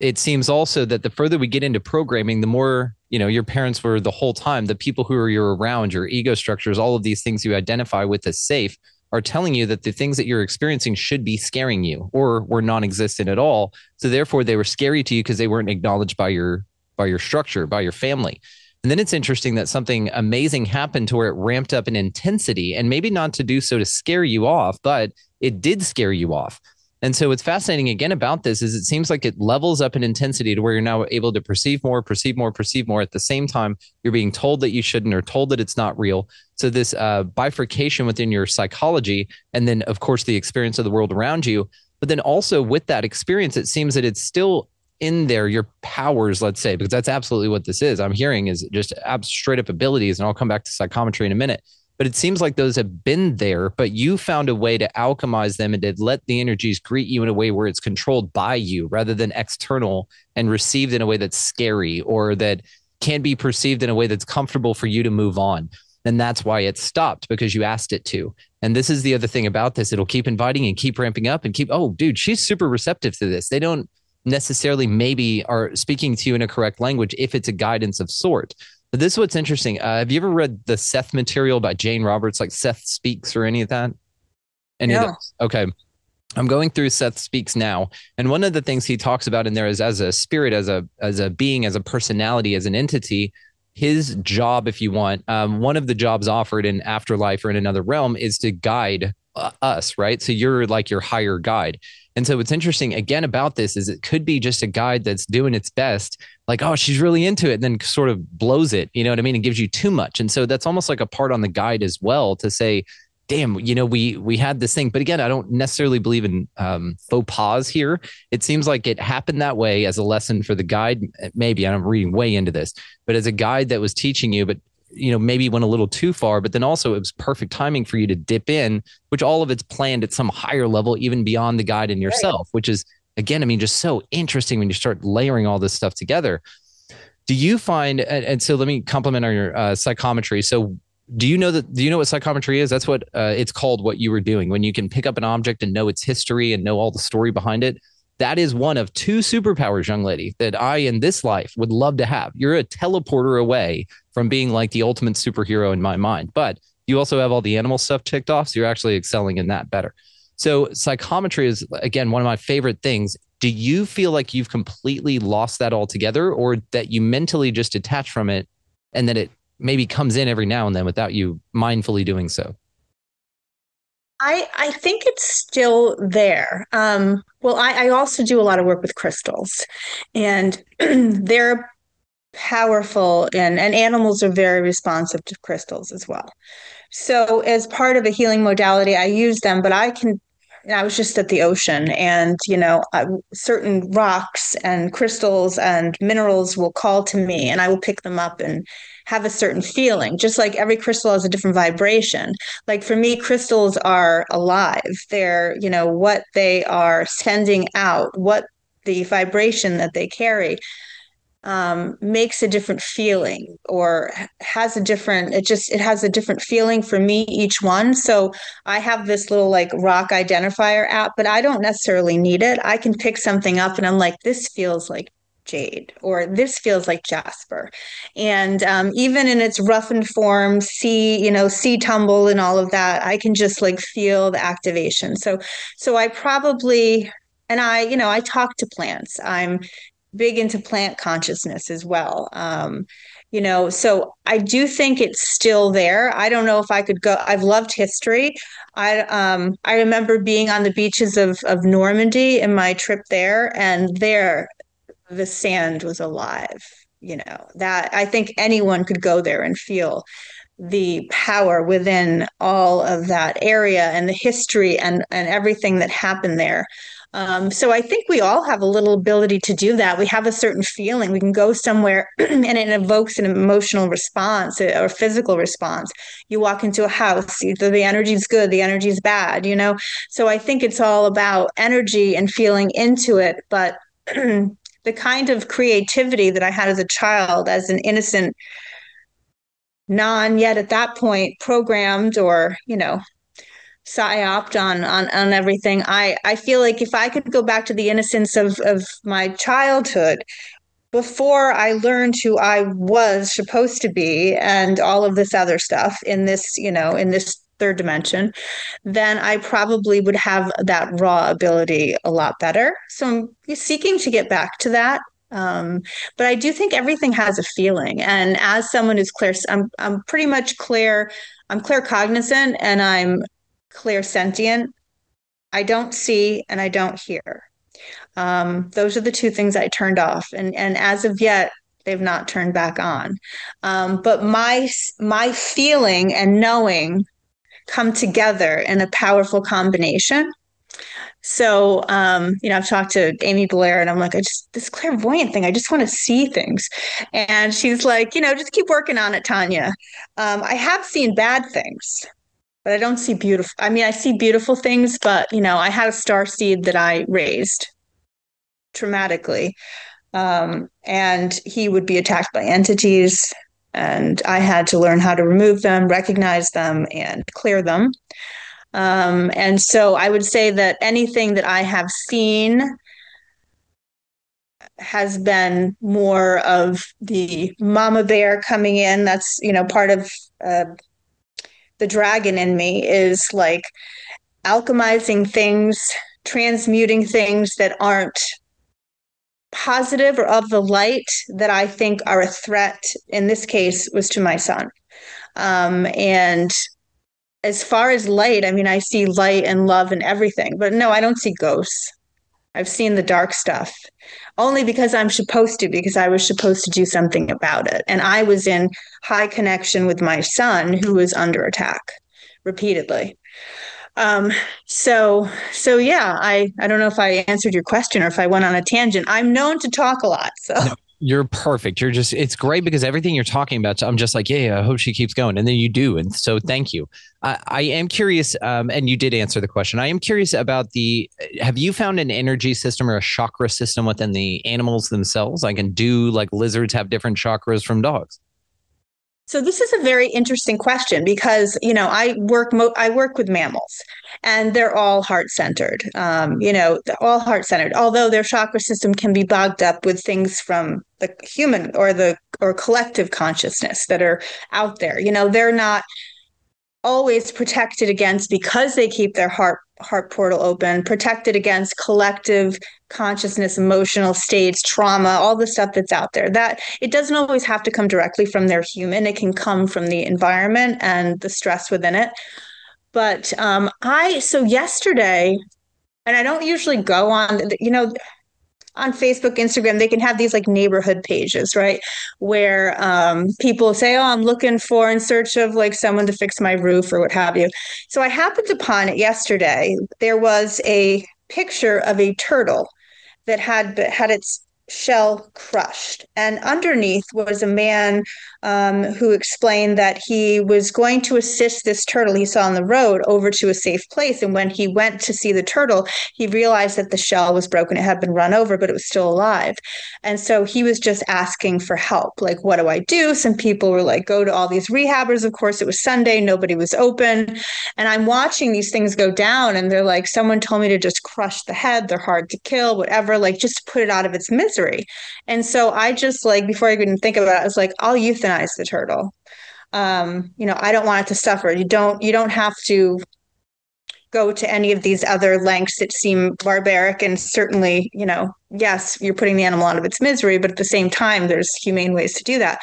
it seems also that the further we get into programming, the more you know your parents were the whole time. The people who are you're around, your ego structures, all of these things you identify with as safe, are telling you that the things that you're experiencing should be scaring you or were non-existent at all. So therefore, they were scary to you because they weren't acknowledged by your by your structure, by your family. And then it's interesting that something amazing happened to where it ramped up in intensity and maybe not to do so to scare you off, but it did scare you off. And so what's fascinating again about this is it seems like it levels up in intensity to where you're now able to perceive more, perceive more, perceive more. At the same time, you're being told that you shouldn't or told that it's not real. So this uh, bifurcation within your psychology, and then of course the experience of the world around you. But then also with that experience, it seems that it's still in there, your powers, let's say, because that's absolutely what this is. I'm hearing is just straight up abilities, and I'll come back to psychometry in a minute. But it seems like those have been there, but you found a way to alchemize them and to let the energies greet you in a way where it's controlled by you rather than external and received in a way that's scary or that can be perceived in a way that's comfortable for you to move on. And that's why it stopped because you asked it to. And this is the other thing about this. It'll keep inviting and keep ramping up and keep, oh, dude, she's super receptive to this. They don't necessarily maybe are speaking to you in a correct language if it's a guidance of sort. But this is what's interesting. Uh, have you ever read the Seth material by Jane Roberts, like Seth Speaks or any of that? Any that? Okay. I'm going through Seth Speaks now, and one of the things he talks about in there is as a spirit, as a as a being, as a personality, as an entity. His job, if you want, um, one of the jobs offered in afterlife or in another realm is to guide us, right? So you're like your higher guide. And so what's interesting again about this is it could be just a guide that's doing its best, like, oh, she's really into it, and then sort of blows it, you know what I mean? And gives you too much. And so that's almost like a part on the guide as well to say, damn, you know, we we had this thing. But again, I don't necessarily believe in um, faux pas here. It seems like it happened that way as a lesson for the guide. Maybe I'm reading way into this, but as a guide that was teaching you, but you know maybe went a little too far but then also it was perfect timing for you to dip in which all of it's planned at some higher level even beyond the guide and yourself which is again i mean just so interesting when you start layering all this stuff together. Do you find and, and so let me compliment on your uh, psychometry. So do you know that do you know what psychometry is? That's what uh, it's called what you were doing when you can pick up an object and know its history and know all the story behind it that is one of two superpowers, young lady, that I in this life would love to have. You're a teleporter away from being like the ultimate superhero in my mind, but you also have all the animal stuff ticked off. So you're actually excelling in that better. So psychometry is, again, one of my favorite things. Do you feel like you've completely lost that altogether or that you mentally just detach from it and that it maybe comes in every now and then without you mindfully doing so? I, I think it's still there. Um, well, I, I also do a lot of work with crystals, and they're powerful, and, and animals are very responsive to crystals as well. So, as part of a healing modality, I use them, but I can I was just at the ocean, and you know, certain rocks and crystals and minerals will call to me, and I will pick them up and have a certain feeling. Just like every crystal has a different vibration. Like for me, crystals are alive. They're you know what they are sending out, what the vibration that they carry um, makes a different feeling or has a different it just it has a different feeling for me each one so i have this little like rock identifier app but i don't necessarily need it i can pick something up and i'm like this feels like jade or this feels like jasper and um, even in its roughened form see, you know see tumble and all of that i can just like feel the activation so so i probably and I, you know, I talk to plants. I'm big into plant consciousness as well. Um, you know, so I do think it's still there. I don't know if I could go. I've loved history. I um, I remember being on the beaches of of Normandy in my trip there, and there, the sand was alive. You know that I think anyone could go there and feel the power within all of that area and the history and and everything that happened there. Um, so I think we all have a little ability to do that. We have a certain feeling. We can go somewhere and it evokes an emotional response uh, or physical response. You walk into a house, either the energy is good, the energy is bad, you know? So I think it's all about energy and feeling into it. But the kind of creativity that I had as a child, as an innocent, non yet at that point programmed or, you know, psyoped on on on everything. I I feel like if I could go back to the innocence of of my childhood before I learned who I was supposed to be and all of this other stuff in this, you know, in this third dimension, then I probably would have that raw ability a lot better. So I'm seeking to get back to that. Um, but I do think everything has a feeling. And as someone who's clear, I'm I'm pretty much clear. I'm claircognizant and I'm clairsentient. I don't see and I don't hear. Um, those are the two things I turned off, and and as of yet, they've not turned back on. Um, but my my feeling and knowing come together in a powerful combination. So, um, you know, I've talked to Amy Belair and I'm like, I just, this clairvoyant thing, I just want to see things. And she's like, you know, just keep working on it, Tanya. Um, I have seen bad things, but I don't see beautiful. I mean, I see beautiful things, but, you know, I had a star seed that I raised traumatically. Um, and he would be attacked by entities. And I had to learn how to remove them, recognize them, and clear them. Um, and so I would say that anything that I have seen has been more of the mama bear coming in. That's, you know, part of uh, the dragon in me is like alchemizing things, transmuting things that aren't positive or of the light that I think are a threat. In this case, was to my son. Um, and as far as light, I mean, I see light and love and everything, but no, I don't see ghosts. I've seen the dark stuff only because I'm supposed to, because I was supposed to do something about it. And I was in high connection with my son who was under attack repeatedly. Um, so, so yeah, I, I don't know if I answered your question or if I went on a tangent. I'm known to talk a lot. So no, you're perfect. You're just, it's great because everything you're talking about, I'm just like, yeah, yeah, I hope she keeps going. And then you do. And so thank you. I, I am curious, um, and you did answer the question. I am curious about the, have you found an energy system or a chakra system within the animals themselves? I can do like lizards have different chakras from dogs. So this is a very interesting question because you know I work mo- I work with mammals, and they're all heart centered. Um, you know, all heart centered. Although their chakra system can be bogged up with things from the human or the or collective consciousness that are out there. You know, they're not always protected against because they keep their heart heart portal open, protected against collective consciousness, emotional states, trauma, all the stuff that's out there. That it doesn't always have to come directly from their human. It can come from the environment and the stress within it. But um, I so yesterday, and I don't usually go on. You know, on Facebook, Instagram, they can have these like neighborhood pages, right? Where um, people say, Oh, I'm looking for in search of like someone to fix my roof or what have you. So I happened upon it yesterday. There was a picture of a turtle that had had its shell crushed. And underneath was a man um, who explained that he was going to assist this turtle he saw on the road over to a safe place. And when he went to see the turtle, he realized that the shell was broken. It had been run over, but it was still alive. And so he was just asking for help. Like, what do I do? Some people were like, go to all these rehabbers. Of course, it was Sunday, nobody was open. And I'm watching these things go down, and they're like, someone told me to just crush the head. They're hard to kill, whatever, like just put it out of its misery. And so I just like, before I even think about it, I was like, I'll euthanize euthanize the turtle. Um, you know, I don't want it to suffer. You don't you don't have to go to any of these other lengths that seem barbaric and certainly, you know, yes, you're putting the animal out of its misery, but at the same time, there's humane ways to do that.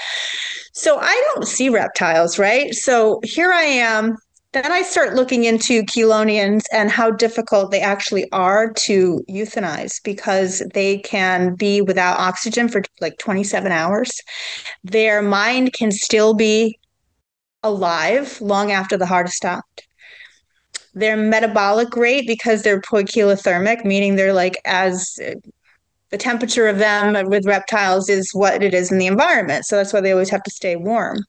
So I don't see reptiles, right? So here I am. Then I start looking into chelonians and how difficult they actually are to euthanize because they can be without oxygen for like 27 hours their mind can still be alive long after the heart has stopped. Their metabolic rate, because they're poikilothermic, meaning they're like as the temperature of them with reptiles is what it is in the environment. So that's why they always have to stay warm.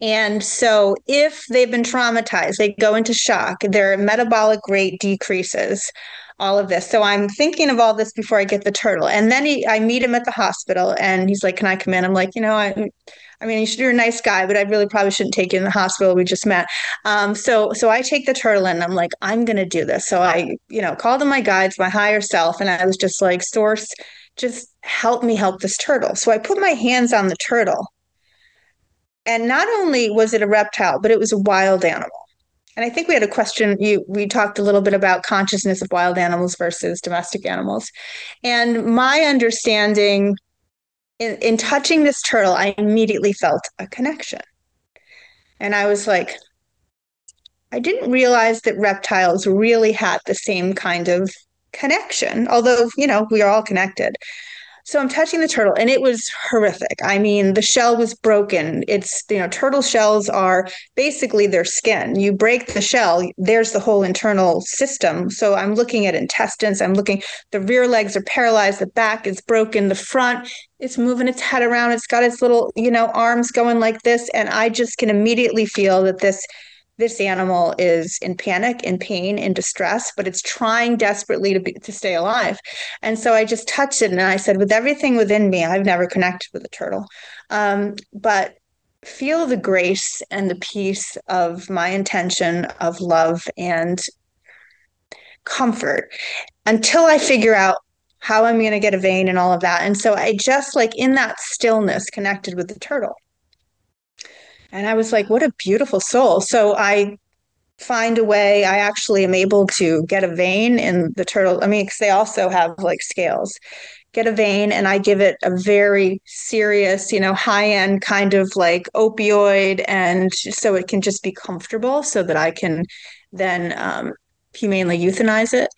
And so if they've been traumatized, they go into shock, their metabolic rate decreases all of this. So I'm thinking of all this before I get the turtle. And then he, I meet him at the hospital and he's like, Can I come in? I'm like, You know, I, I mean, you're a nice guy, but I really probably shouldn't take you in the hospital. We just met. Um, so, so I take the turtle and I'm like, I'm going to do this. So I, you know, called in my guides, my higher self, and I was just like, source, just help me help this turtle. So I put my hands on the turtle. And not only was it a reptile, but it was a wild animal. And I think we had a question. You we talked a little bit about consciousness of wild animals versus domestic animals, and my understanding in, in touching this turtle, I immediately felt a connection, and I was like, I didn't realize that reptiles really had the same kind of connection. Although you know we are all connected, so I'm touching the turtle and it was horrific. I mean, the shell was broken. It's, you know, turtle shells are basically their skin. You break the shell, there's the whole internal system. So I'm looking at intestines. I'm looking, the rear legs are paralyzed. The back is broken. The front it's moving its head around. It's got its little, you know, arms going like this. And I just can immediately feel that this this animal is in panic, in pain, in distress, but it's trying desperately to be, to stay alive. And so I just touched it and I said, with everything within me, I've never connected with a turtle, um, but feel the grace and the peace of my intention of love and comfort until I figure out how I'm going to get a vein and all of that. And so I just like in that stillness connected with the turtle. And I was like, what a beautiful soul. So I find a way, I actually am able to get a vein in the turtle. I mean, because they also have like scales, get a vein, and I give it a very serious, you know, high end kind of like opioid. And so it can just be comfortable so that I can then um, humanely euthanize it.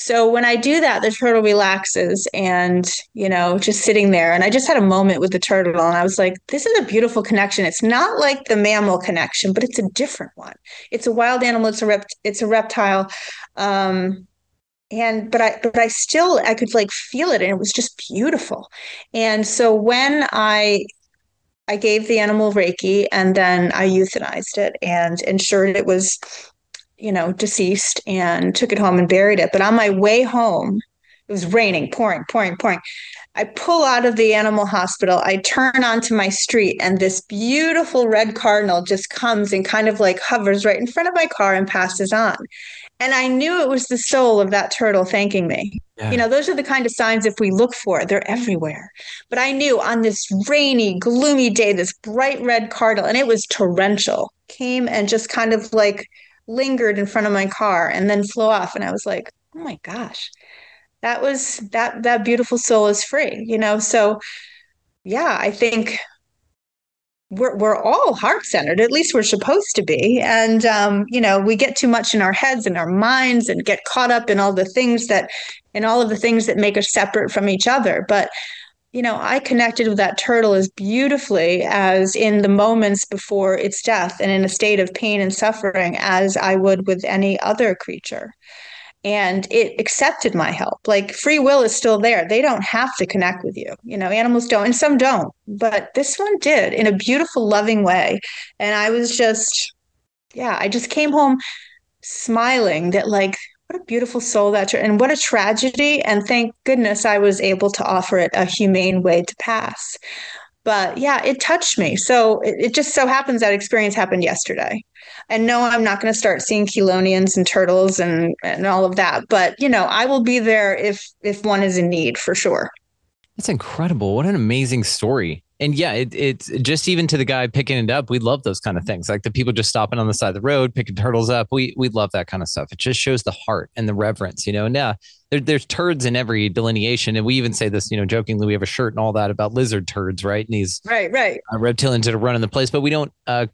So when I do that, the turtle relaxes and, you know, just sitting there. And I just had a moment with the turtle and I was like, this is a beautiful connection. It's not like the mammal connection, but it's a different one. It's a wild animal, it's a rept- it's a reptile. Um, and but I but I still I could like feel it and it was just beautiful. And so when I I gave the animal Reiki and then I euthanized it and ensured it was you know, deceased and took it home and buried it. But on my way home, it was raining, pouring, pouring, pouring. I pull out of the animal hospital. I turn onto my street, and this beautiful red cardinal just comes and kind of like hovers right in front of my car and passes on. And I knew it was the soul of that turtle thanking me. Yeah. You know, those are the kind of signs if we look for, they're everywhere. But I knew on this rainy, gloomy day, this bright red cardinal, and it was torrential, came and just kind of like lingered in front of my car and then flew off. And i was like oh my gosh that was that that beautiful soul is free you know? So yeah i think we're, we're all heart centered at least we're supposed to be. And um, you know we get too much in our heads and our minds and get caught up in all the things that in all of the things that make us separate from each other. But you know, I connected with that turtle as beautifully as in the moments before its death and in a state of pain and suffering as I would with any other creature. And it accepted my help. Like free will is still there. They don't have to connect with you. You know, animals don't, and some don't. But this one did in a beautiful, loving way. And I was just, yeah, I just came home smiling that, like, what a beautiful soul that and what a tragedy and thank goodness i was able to offer it a humane way to pass. But yeah it touched me. So it, it just so happens that experience happened yesterday. And no i'm not going to start seeing chelonians and turtles and and all of that but you know i will be there if if one is in need for sure. That's incredible. What an amazing story and yeah, it, it's just even to the guy picking it up. We love those kind of things, like the people just stopping on the side of the road, picking turtles up. We we love that kind of stuff. It just shows the heart and the reverence, you know. And yeah, there, there's turds in every delineation, and we even say this, you know, jokingly. We have a shirt and all that about lizard turds, right? And these right, right, uh, reptilians that are running the place, but we don't uh,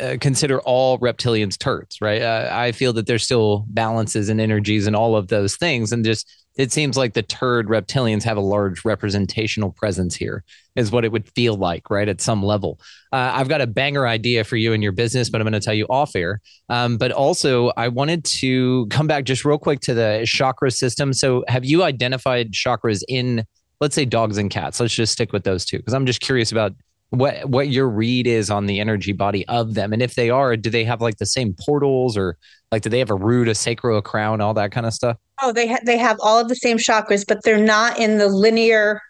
uh, consider all reptilians turds, right? Uh, I feel that there's still balances and energies and all of those things, and just it seems like the turd reptilians have a large representational presence here is what it would feel like right at some level. Uh, i've got a banger idea for you and your business but i'm going to tell you off air. Um, but also i wanted to come back just real quick to the chakra system. So have you identified chakras in let's say dogs and cats? Let's just stick with those two because i'm just curious about what what your read is on the energy body of them and if they are do they have like the same portals or like do they have a root a sacral a crown all that kind of stuff oh they ha- they have all of the same chakras but they're not in the linear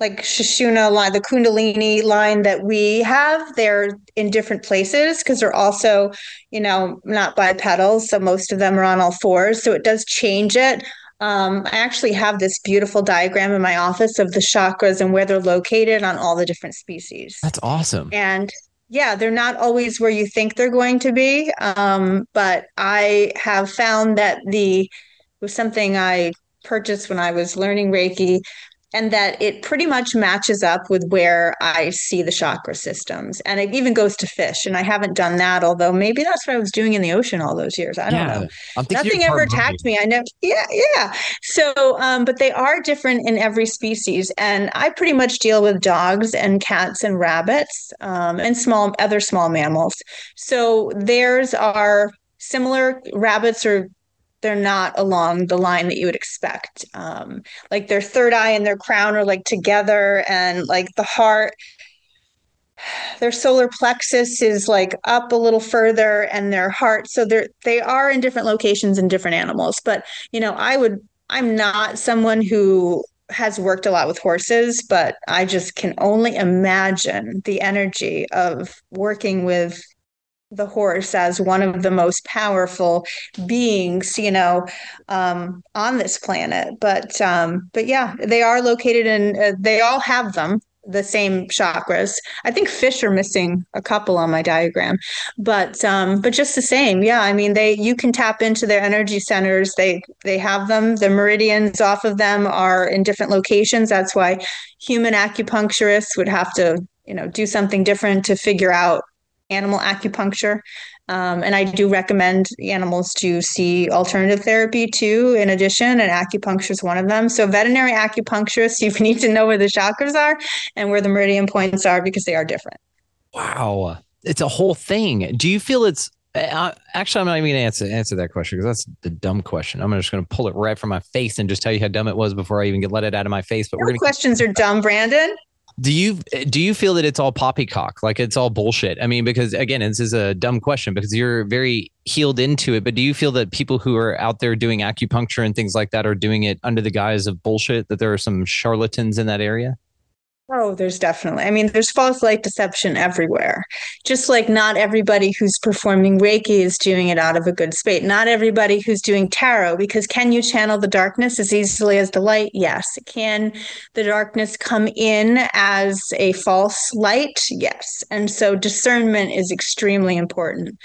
like Sushumna line, the Kundalini line that we have, they're in different places because they're also, you know, not bipedal. So most of them are on all fours. So it does change it. Um, I actually have this beautiful diagram in my office of the chakras and where they're located on all the different species. That's awesome. And yeah, they're not always where you think they're going to be. Um, but I have found that the was something I purchased when I was learning Reiki and that it pretty much matches up with where I see the chakra systems. And it even goes to fish. And I haven't done that, although maybe that's what I was doing in the ocean all those years. I don't yeah, know. Nothing ever attacked me. I never, yeah, yeah. So, um, but they are different in every species. And I pretty much deal with dogs and cats and rabbits um, and small, other small mammals. So theirs are similar rabbits are they're not along the line that you would expect. Um, like their third eye and their crown are like together, and like the heart, their solar plexus is like up a little further, and their heart. So they're they are in different locations in different animals. But you know, I would. I'm not someone who has worked a lot with horses, but I just can only imagine the energy of working with the horse as one of the most powerful beings, you know, um, on this planet. But um, but yeah, they are located in. Uh, they all have them the same chakras. I think fish are missing a couple on my diagram, but um, but just the same, yeah. I mean, they you can tap into their energy centers. They they have them. The meridians off of them are in different locations. That's why human acupuncturists would have to you know do something different to figure out animal acupuncture. Um, and I do recommend animals to see alternative therapy too, in addition, and acupuncture is one of them. So, veterinary acupuncturists, you need to know where the chakras are and where the meridian points are because they are different. Wow. It's a whole thing. Do you feel it's uh, actually, I'm not even going to answer answer that question because that's the dumb question. I'm just going to pull it right from my face and just tell you how dumb it was before I even get let it out of my face. But no we're gonna questions keep- are dumb, Brandon do you do you feel that it's all poppycock? Like it's all bullshit? I mean because again this is a dumb question because you're very healed into it but do you feel that people who are out there doing acupuncture and things like that are doing it under the guise of bullshit that there are some charlatans in that area Oh, there's definitely. I mean, there's false light deception everywhere. Just like not everybody who's performing Reiki is doing it out of a good space. Not everybody who's doing tarot, because can you channel the darkness as easily as the light? Yes. Can the darkness come in as a false light? Yes. And so discernment is extremely important.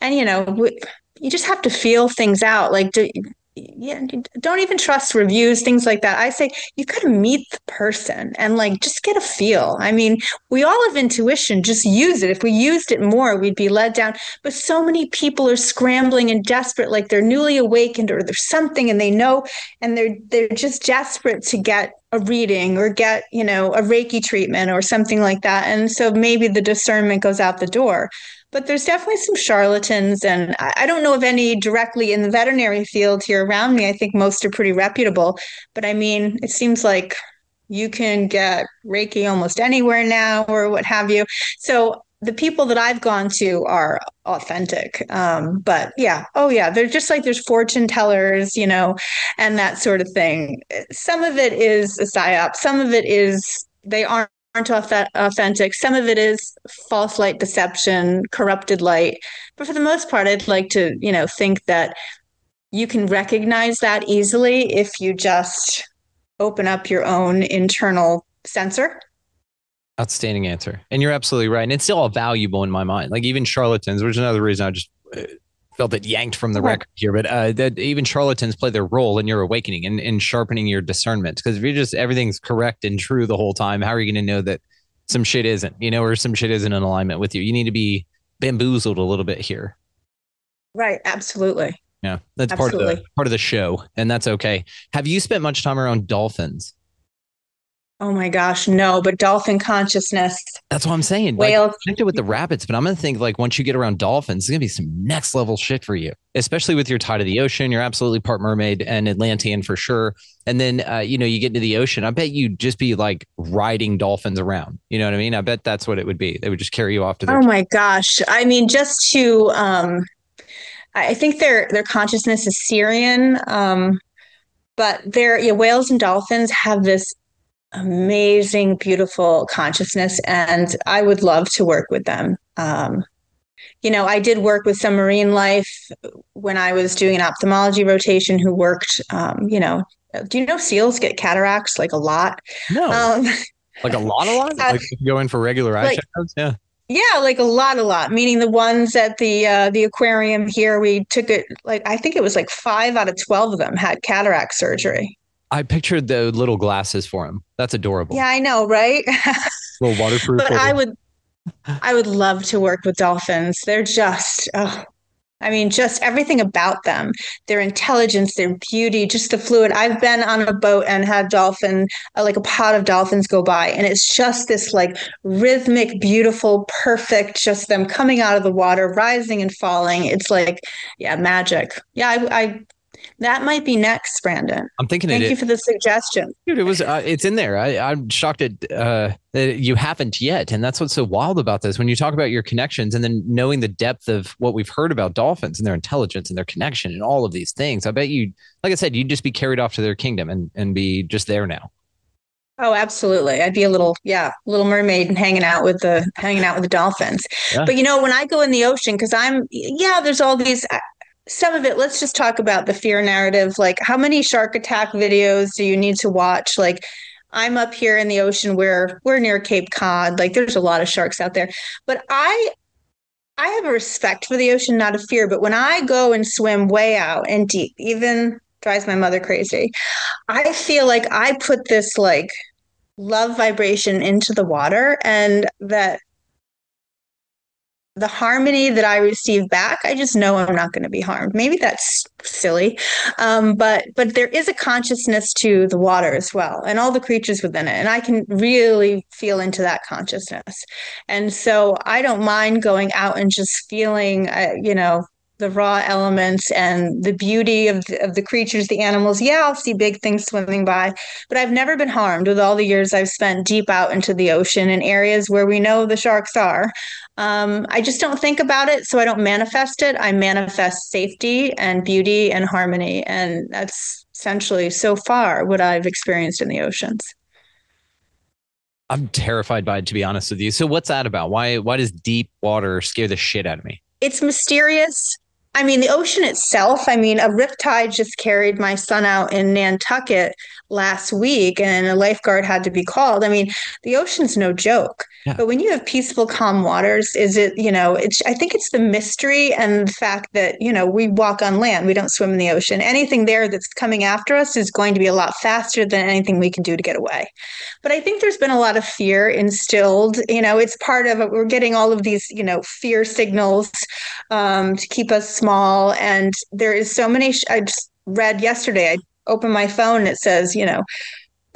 And, you know, you just have to feel things out. Like, do, yeah don't even trust reviews things like that. I say you've got to meet the person and like just get a feel. I mean we all have intuition just use it. If we used it more we'd be led down. But so many people are scrambling and desperate like they're newly awakened or there's something and they know and they're they're just desperate to get a reading or get you know a reiki treatment or something like that. And so maybe the discernment goes out the door but there's definitely some charlatans and i don't know of any directly in the veterinary field here around me i think most are pretty reputable but i mean it seems like you can get reiki almost anywhere now or what have you so the people that I've gone to are authentic. Um, but yeah, oh yeah, they're just like there's fortune tellers, you know, and that sort of thing. Some of it is a psyop. Some of it is they aren't aren't authentic. Some of it is false light deception, corrupted light. But for the most part, I'd like to, you know, think that you can recognize that easily if you just open up your own internal sensor. Outstanding answer. And you're absolutely right. And it's still valuable in my mind. Like even charlatans, which is another reason I just uh, felt it yanked from the right. record here, but uh, that even charlatans play their role in your awakening and in sharpening your discernment. Because if you're just everything's correct and true the whole time, how are you going to know that some shit isn't, you know, or some shit isn't in alignment with you? You need to be bamboozled a little bit here. Right. Absolutely. Yeah, that's absolutely. part of the part of the show, and that's okay. Have you spent much time around dolphins? Oh my gosh, no, but dolphin consciousness. That's what I'm saying. Whales. Like, connected with the rabbits, but I'm gonna think like once you get around dolphins, it's gonna be some next level shit for you, especially with your tie to the ocean. You're absolutely part mermaid and Atlantean for sure. And then uh, you know, you get into the ocean. I bet you'd just be like riding dolphins around. You know what I mean? I bet that's what it would be. They would just carry you off to their Oh my gosh. I mean, just to um I think their their consciousness is Sirian. Um but their yeah, whales and dolphins have this amazing, beautiful consciousness, and I would love to work with them. Um, you know, I did work with some marine life when I was doing an ophthalmology rotation who worked, um, you know, do you know seals get cataracts like a lot? No. Um, like a lot, a lot? Uh, like going for regular eye like, checkups? Yeah. Yeah, like a lot, a lot. Meaning the ones at the uh, the aquarium here, we took it like I think it was like five out of twelve of them had cataract surgery. I pictured the little glasses for him. That's adorable. Yeah, I know, right? little waterproof. but I would, I would love to work with dolphins. They're just, oh, I mean, just everything about them, their intelligence, their beauty, just the fluid. I've been on a boat and had dolphin, uh, like a pod of dolphins go by, and it's just this like rhythmic, beautiful, perfect, just them coming out of the water, rising and falling. It's like, yeah, magic. Yeah, I, I that might be next, Brandon. I'm thinking. Thank it, you for the suggestion, dude. It was. Uh, it's in there. I, I'm shocked at, uh, that you haven't yet, and that's what's so wild about this. When you talk about your connections, and then knowing the depth of what we've heard about dolphins and their intelligence and their connection and all of these things, I bet you, like I said, you'd just be carried off to their kingdom and and be just there now. Oh, absolutely. I'd be a little, yeah, little mermaid and hanging out with the hanging out with the dolphins. Yeah. But you know, when I go in the ocean, because I'm, yeah, there's all these some of it let's just talk about the fear narrative. Like how many shark attack videos do you need to watch? Like i'm up here in the ocean where we're near cape cod. Like there's a lot of sharks out there. But i i have a respect for the ocean not a fear. But when i go and swim way out and deep even drives my mother crazy i feel like i put this like love vibration into the water and that the harmony that I receive back, I just know I'm not going to be harmed. Maybe that's silly, um, but but there is a consciousness to the water as well, and all the creatures within it, and I can really feel into that consciousness. And so I don't mind going out and just feeling, uh, you know, the raw elements and the beauty of the, of the creatures, the animals. Yeah, I'll see big things swimming by, but I've never been harmed with all the years I've spent deep out into the ocean in areas where we know the sharks are. Um, I just don't think about it, so I don't manifest it. I manifest safety and beauty and harmony, and that's essentially so far what I've experienced in the oceans. I'm terrified by it, to be honest with you. So, what's that about? Why? Why does deep water scare the shit out of me? It's mysterious. I mean, the ocean itself, I mean, a riptide just carried my son out in Nantucket last week and a lifeguard had to be called. I mean, the ocean's no joke. But when you have peaceful, calm waters, is it, you know, it's, I think it's the mystery and the fact that, you know, we walk on land, we don't swim in the ocean. Anything there that's coming after us is going to be a lot faster than anything we can do to get away. But I think there's been a lot of fear instilled. You know, it's part of it. We're getting all of these, you know, fear signals um, to keep us small. And there is so many, sh- I just read yesterday, I opened my phone, it says, you know,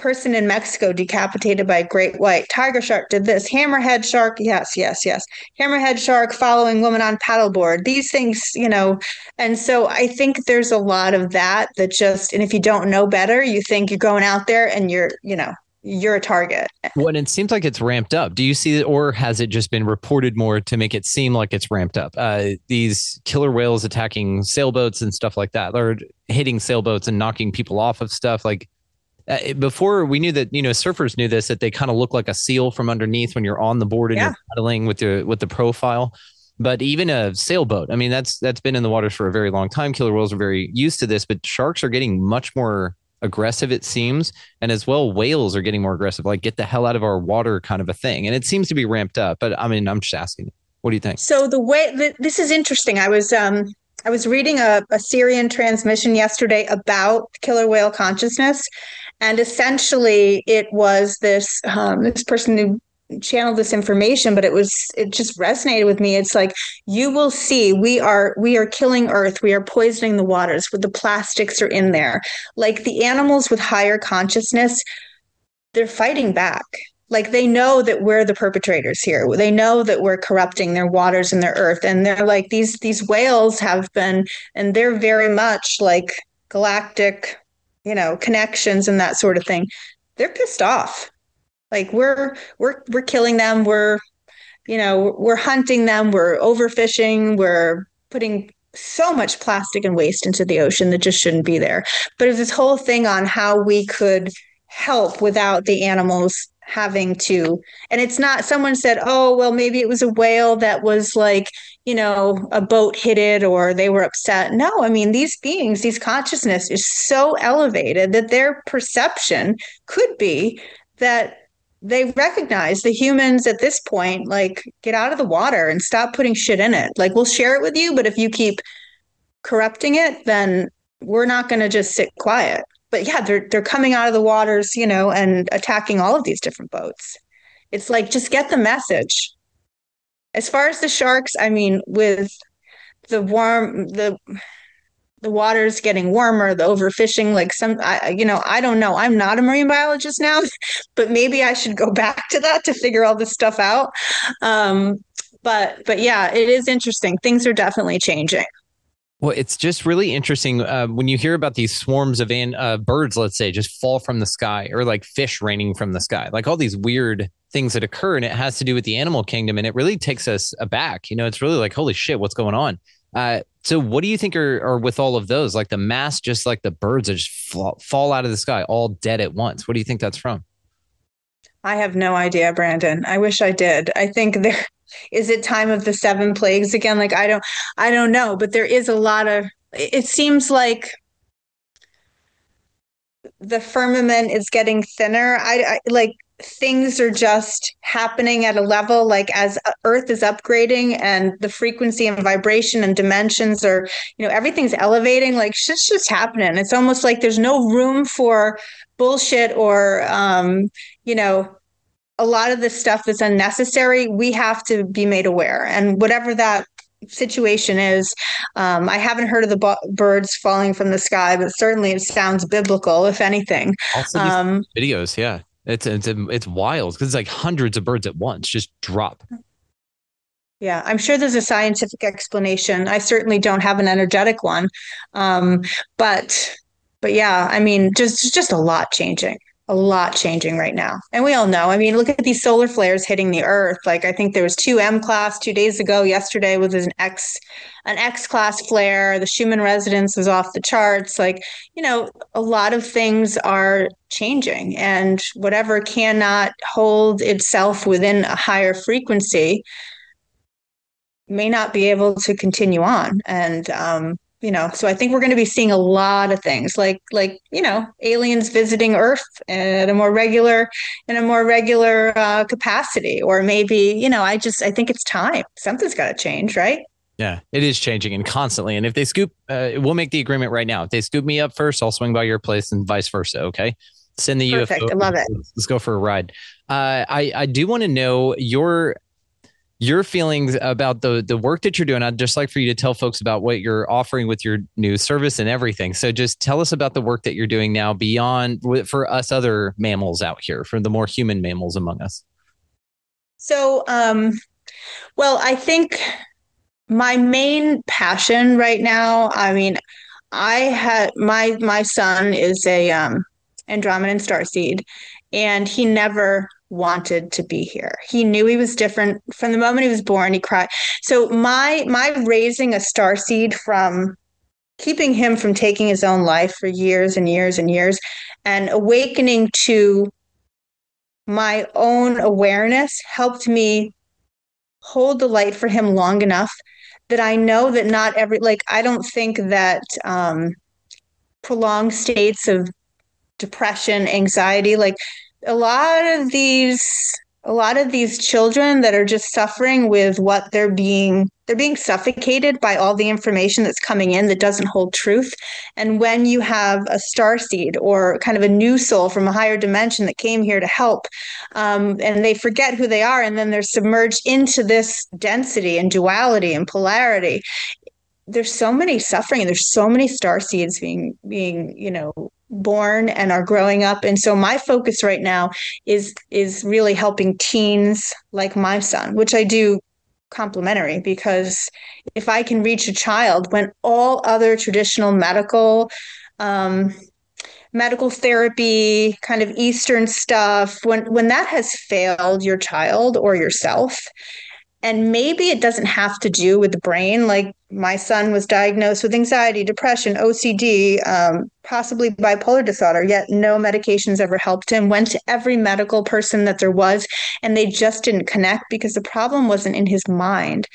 person in Mexico decapitated by great white tiger shark did this. Hammerhead shark, yes, yes, yes. Hammerhead shark following woman on paddleboard. These things, you know, and so I think there's a lot of that that just and if you don't know better, you think you're going out there and you're, you know, you're a target. Well, it seems like it's ramped up. Do you see it, or has it just been reported more to make it seem like it's ramped up? Uh, these killer whales attacking sailboats and stuff like that, or hitting sailboats and knocking people off of stuff. Like uh, before, we knew that you know surfers knew this that they kind of look like a seal from underneath when you're on the board and yeah. you're paddling with the with the profile. But even a sailboat, I mean, that's that's been in the waters for a very long time. Killer whales are very used to this, but sharks are getting much more aggressive it seems and as well whales are getting more aggressive like get the hell out of our water kind of a thing and it seems to be ramped up but i mean i'm just asking what do you think so the way th- this is interesting i was um i was reading a, a Sirian transmission yesterday about killer whale consciousness and essentially it was this um, this person who channeled this information but it was it just resonated with me. It's like you will see we are we are killing earth. We are poisoning the waters with the plastics are in there. Like the animals with higher consciousness they're fighting back. Like they know that we're the perpetrators here. They know that we're corrupting their waters and their earth. And they're like these these whales have been and they're very much like galactic you know connections and that sort of thing they're pissed off like we're we're we're killing them. We're you know we're hunting them. We're overfishing. We're putting so much plastic and waste into the ocean that just shouldn't be there. But it's this whole thing on how we could help without the animals having to and it's not someone said oh well maybe it was a whale that was like you know a boat hit it or they were upset no i mean these beings these consciousness is so elevated that their perception could be that they recognize the humans at this point like get out of the water and stop putting shit in it like we'll share it with you but if you keep corrupting it then we're not going to just sit quiet but yeah, they're they're coming out of the waters, you know, and attacking all of these different boats. It's like just get the message. As far as the sharks, I mean, with the warm the the water's getting warmer, the overfishing, like some, I, you know, I don't know. I'm not a marine biologist now, but maybe I should go back to that to figure all this stuff out. Um, but, but yeah, it is interesting. Things are definitely changing. Well, it's just really interesting uh, when you hear about these swarms of an, uh, birds, let's say, just fall from the sky or like fish raining from the sky, like all these weird things that occur. And it has to do with the animal kingdom. And it really takes us aback. You know, it's really like, holy shit, what's going on? Uh, so, what do you think are, are with all of those? Like the mass, just like the birds that just fall, fall out of the sky, all dead at once. What do you think that's from? I have no idea, Brandon. I wish I did. I think there is it time of the seven plagues again. Like I don't, I don't know, but there is a lot of. It seems like the firmament is getting thinner. I, I like things are just happening at a level like as earth is upgrading and the frequency and vibration and dimensions are you know everything's elevating like shit's just happening it's almost like there's no room for bullshit or um you know a lot of this stuff that's unnecessary. We have to be made aware. And whatever that situation is um, i haven't heard of the bu- birds falling from the sky but certainly it sounds biblical if anything. Um, videos yeah. It's it's it's wild because it's like hundreds of birds at once just drop. Yeah, I'm sure there's a scientific explanation. I certainly don't have an energetic one, um, but but yeah, I mean, just just a lot changing a lot changing right now. And we all know, I mean, look at these solar flares hitting the earth. Like I think there was two M class two days ago. Yesterday was an X an X class flare. The Schumann resonance was off the charts. Like, you know, a lot of things are changing and whatever cannot hold itself within a higher frequency may not be able to continue on. And um you know so i think we're going to be seeing a lot of things like like you know aliens visiting earth at a more regular in a more regular uh, capacity or maybe you know i just i think it's time. Something's got to change right? Yeah it is changing and constantly and if they scoop uh, we'll make the agreement right now. If they scoop me up first i'll swing by your place and vice versa okay? Send the Perfect. ufo i love it. Let's go for a ride. Uh, i i do want to know your your feelings about the the work that you're doing. I'd just like for you to tell folks about what you're offering with your new service and everything. So just tell us about the work that you're doing now beyond for us other mammals out here, for the more human mammals among us. So, um, well, I think my main passion right now. I mean, I had my my son is a um, Andromedan starseed, and he never wanted to be here. He knew he was different from the moment he was born. He cried. So my my raising a star seed from keeping him from taking his own life for years and years and years and awakening to my own awareness helped me hold the light for him long enough that I know that not every like I don't think that um prolonged states of depression, anxiety like a lot of these a lot of these children that are just suffering with what they're being they're being suffocated by all the information that's coming in that doesn't hold truth. And when you have a star seed or kind of a new soul from a higher dimension that came here to help um, and they forget who they are and then they're submerged into this density and duality and polarity there's so many suffering and there's so many star seeds being being you know born and are growing up. And so my focus right now is is really helping teens like my son which i do complementary because if i can reach a child when all other traditional medical um, medical therapy kind of eastern stuff when when that has failed your child or yourself and maybe it doesn't have to do with the brain. Like my son was diagnosed with anxiety, depression, OCD, um, possibly bipolar disorder, yet no medications ever helped him. Went to every medical person that there was, and they just didn't connect because the problem wasn't in his mind.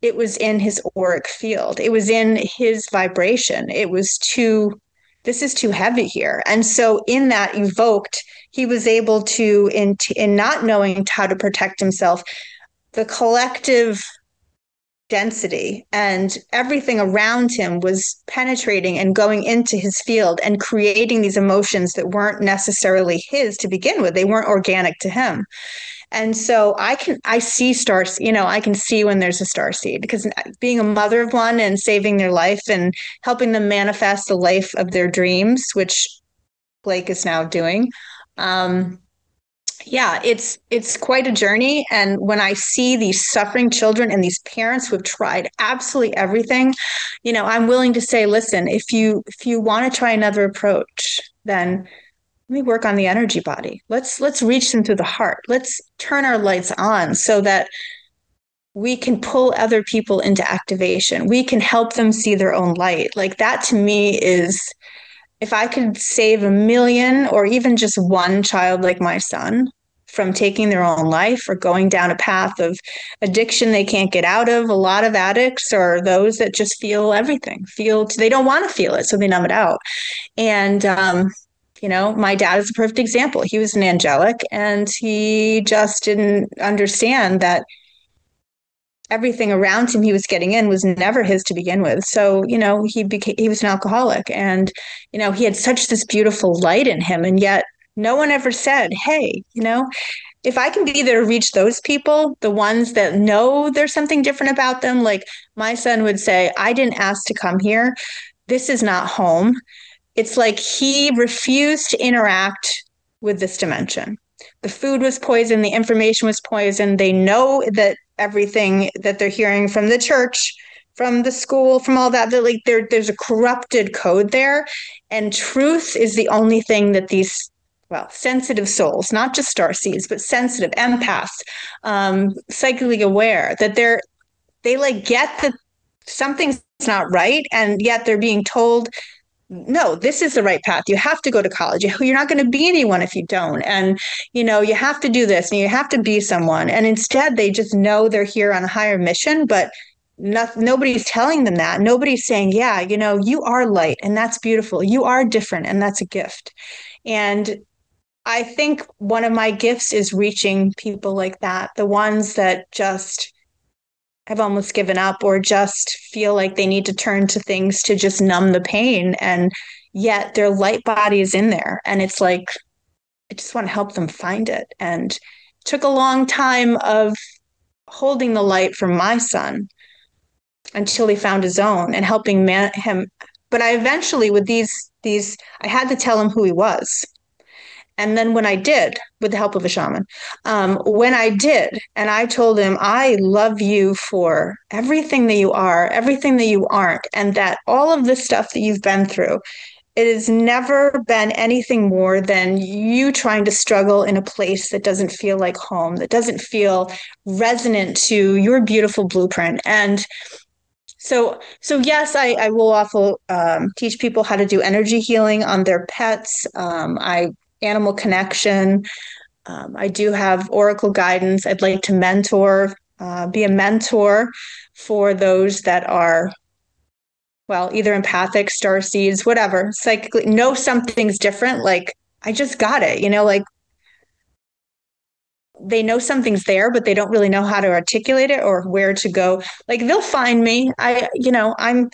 It was in his auric field. It was in his vibration. It was too, this is too heavy here. And so, in that evoked, he was able to, in, in not knowing how to protect himself, the collective density and everything around him was penetrating and going into his field and creating these emotions that weren't necessarily his to begin with. They weren't organic to him. And so i can i see stars you know i can see when there's a star seed because being a mother of one and saving their life and helping them manifest the life of their dreams which blake is now doing um, yeah it's it's quite a journey. And when i see these suffering children and these parents who have tried absolutely everything you know i'm willing to say listen if you if you want to try another approach then let me work on the energy body. Let's let's reach them through the heart. Let's turn our lights on so that we can pull other people into activation. We can help them see their own light. Like that to me is if I could save a million or even just one child like my son from taking their own life or going down a path of addiction they can't get out of, a lot of addicts are those that just feel everything, feel they don't want to feel it, so they numb it out. And um, you know, my dad is a perfect example. He was an angelic and he just didn't understand that everything around him he was getting in was never his to begin with. So, you know, he became he was an alcoholic and you know, he had such this beautiful light in him and yet no one ever said, "Hey, you know, if I can be there to reach those people, the ones that know there's something different about them, like my son would say, I didn't ask to come here. This is not home. It's like he refused to interact with this dimension. The food was poisoned, the information was poisoned. They know that everything that they're hearing from the church from the school from all that that like there there's a corrupted code there. And truth is the only thing that these well sensitive souls not just star seeds but sensitive empaths um psychically aware that they're they like get that something's not right and yet they're being told no, this is the right path. You have to go to college. You're not going to be anyone if you don't. And, you know, you have to do this and you have to be someone. And instead, they just know they're here on a higher mission, but nobody's telling them that. Nobody's saying, yeah, you know, you are light and that's beautiful. You are different and that's a gift. And I think one of my gifts is reaching people like that, the ones that just, have almost given up or just feel like they need to turn to things to just numb the pain. And yet their light body is in there. And it's like, I just want to help them find it. And it took a long time of holding the light for my son until he found his own and helping man- him. But I eventually, with these, these, I had to tell him who he was. And then when I did, with the help of a shaman, um, when I did, and I told him, I love you for everything that you are, everything that you aren't, and that all of the stuff that you've been through, it has never been anything more than you trying to struggle in a place that doesn't feel like home, that doesn't feel resonant to your beautiful blueprint. And so, so yes, I, I will also um, teach people how to do energy healing on their pets. Um, I animal connection. Um, I do have oracle guidance. I'd like to mentor, uh, be a mentor for those that are, well, either empathic, star seeds, whatever, psychically know something's different. Like, I just got it, you know, like they know something's there, but they don't really know how to articulate it or where to go. Like, they'll find me. I, you know, I'm,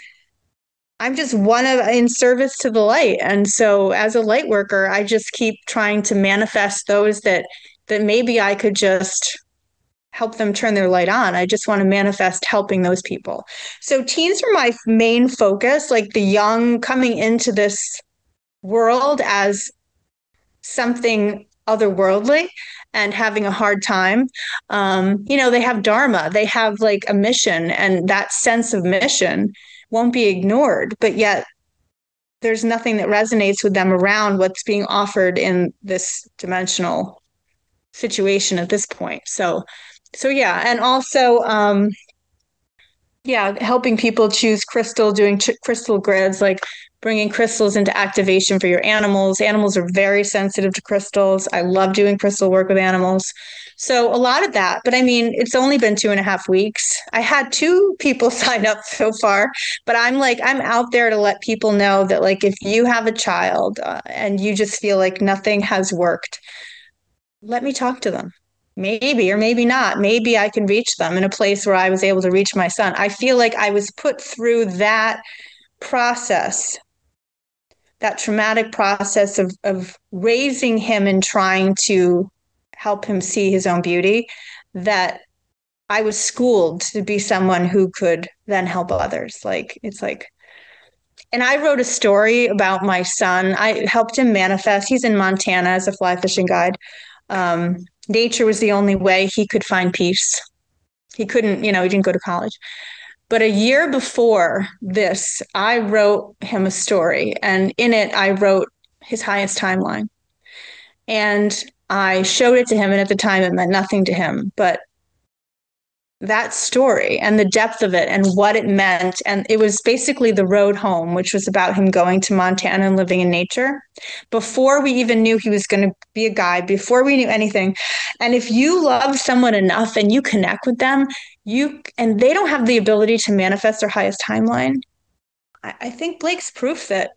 I'm just one of in service to the light. And so as a light worker, I just keep trying to manifest those that that maybe I could just help them turn their light on. I just want to manifest helping those people. So teens are my main focus, like the young coming into this world as something otherworldly and having a hard time. Um, you know, they have dharma, they have like a mission, and that sense of mission won't be ignored, but yet there's nothing that resonates with them around what's being offered in this dimensional situation at this point. So, so yeah, and also, um, yeah, helping people choose crystal, doing ch- crystal grids, like bringing crystals into activation for your animals. Animals are very sensitive to crystals. I love doing crystal work with animals. So a lot of that, but I mean, it's only been two and a half weeks. I had two people sign up so far, but I'm like, I'm out there to let people know that, like, if you have a child uh, and you just feel like nothing has worked, let me talk to them. maybe or maybe not maybe i can reach them in a place where i was able to reach my son i feel like i was put through that process that traumatic process of of raising him and trying to help him see his own beauty that i was schooled to be someone who could then help others like it's like and I wrote a story about my son. I helped him manifest. He's in Montana as a fly fishing guide. Um, nature was the only way he could find peace. He couldn't, you know, he didn't go to college. But a year before this, I wrote him a story, and in it, I wrote his highest timeline. And I showed it to him, and at the time, it meant nothing to him. But that story and the depth of it and what it meant. And it was basically the road home, which was about him going to Montana and living in nature before we even knew he was going to be a guide, before we knew anything. And if you love someone enough and you connect with them, you and they don't have the ability to manifest their highest timeline. I, I think Blake's proof that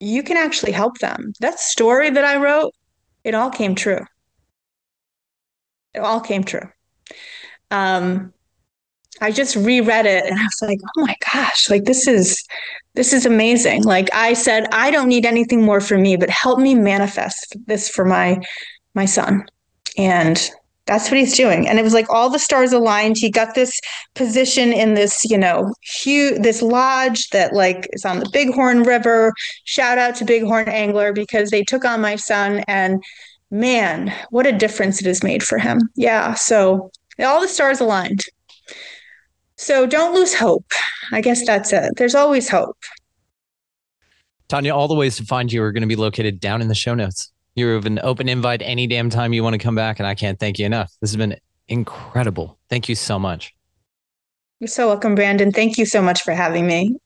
you can actually help them. That story that I wrote, it all came true. It all came true um, I just reread it and I was like, oh my gosh, like this is this is amazing. Like I said, I don't need anything more for me, but help me manifest this for my my son. And that's what he's doing. And it was like all the stars aligned. He got this position in this, you know, huge this lodge that like is on the Bighorn River. Shout out to Bighorn Angler because they took on my son and man, what a difference it has made for him. Yeah. So all the stars aligned. So don't lose hope. I guess that's it. There's always hope. Tanya, all the ways to find you are going to be located down in the show notes. You have an open invite any damn time you want to come back, and I can't thank you enough. This has been incredible. Thank you so much. You're so welcome, Brandon. Thank you so much for having me.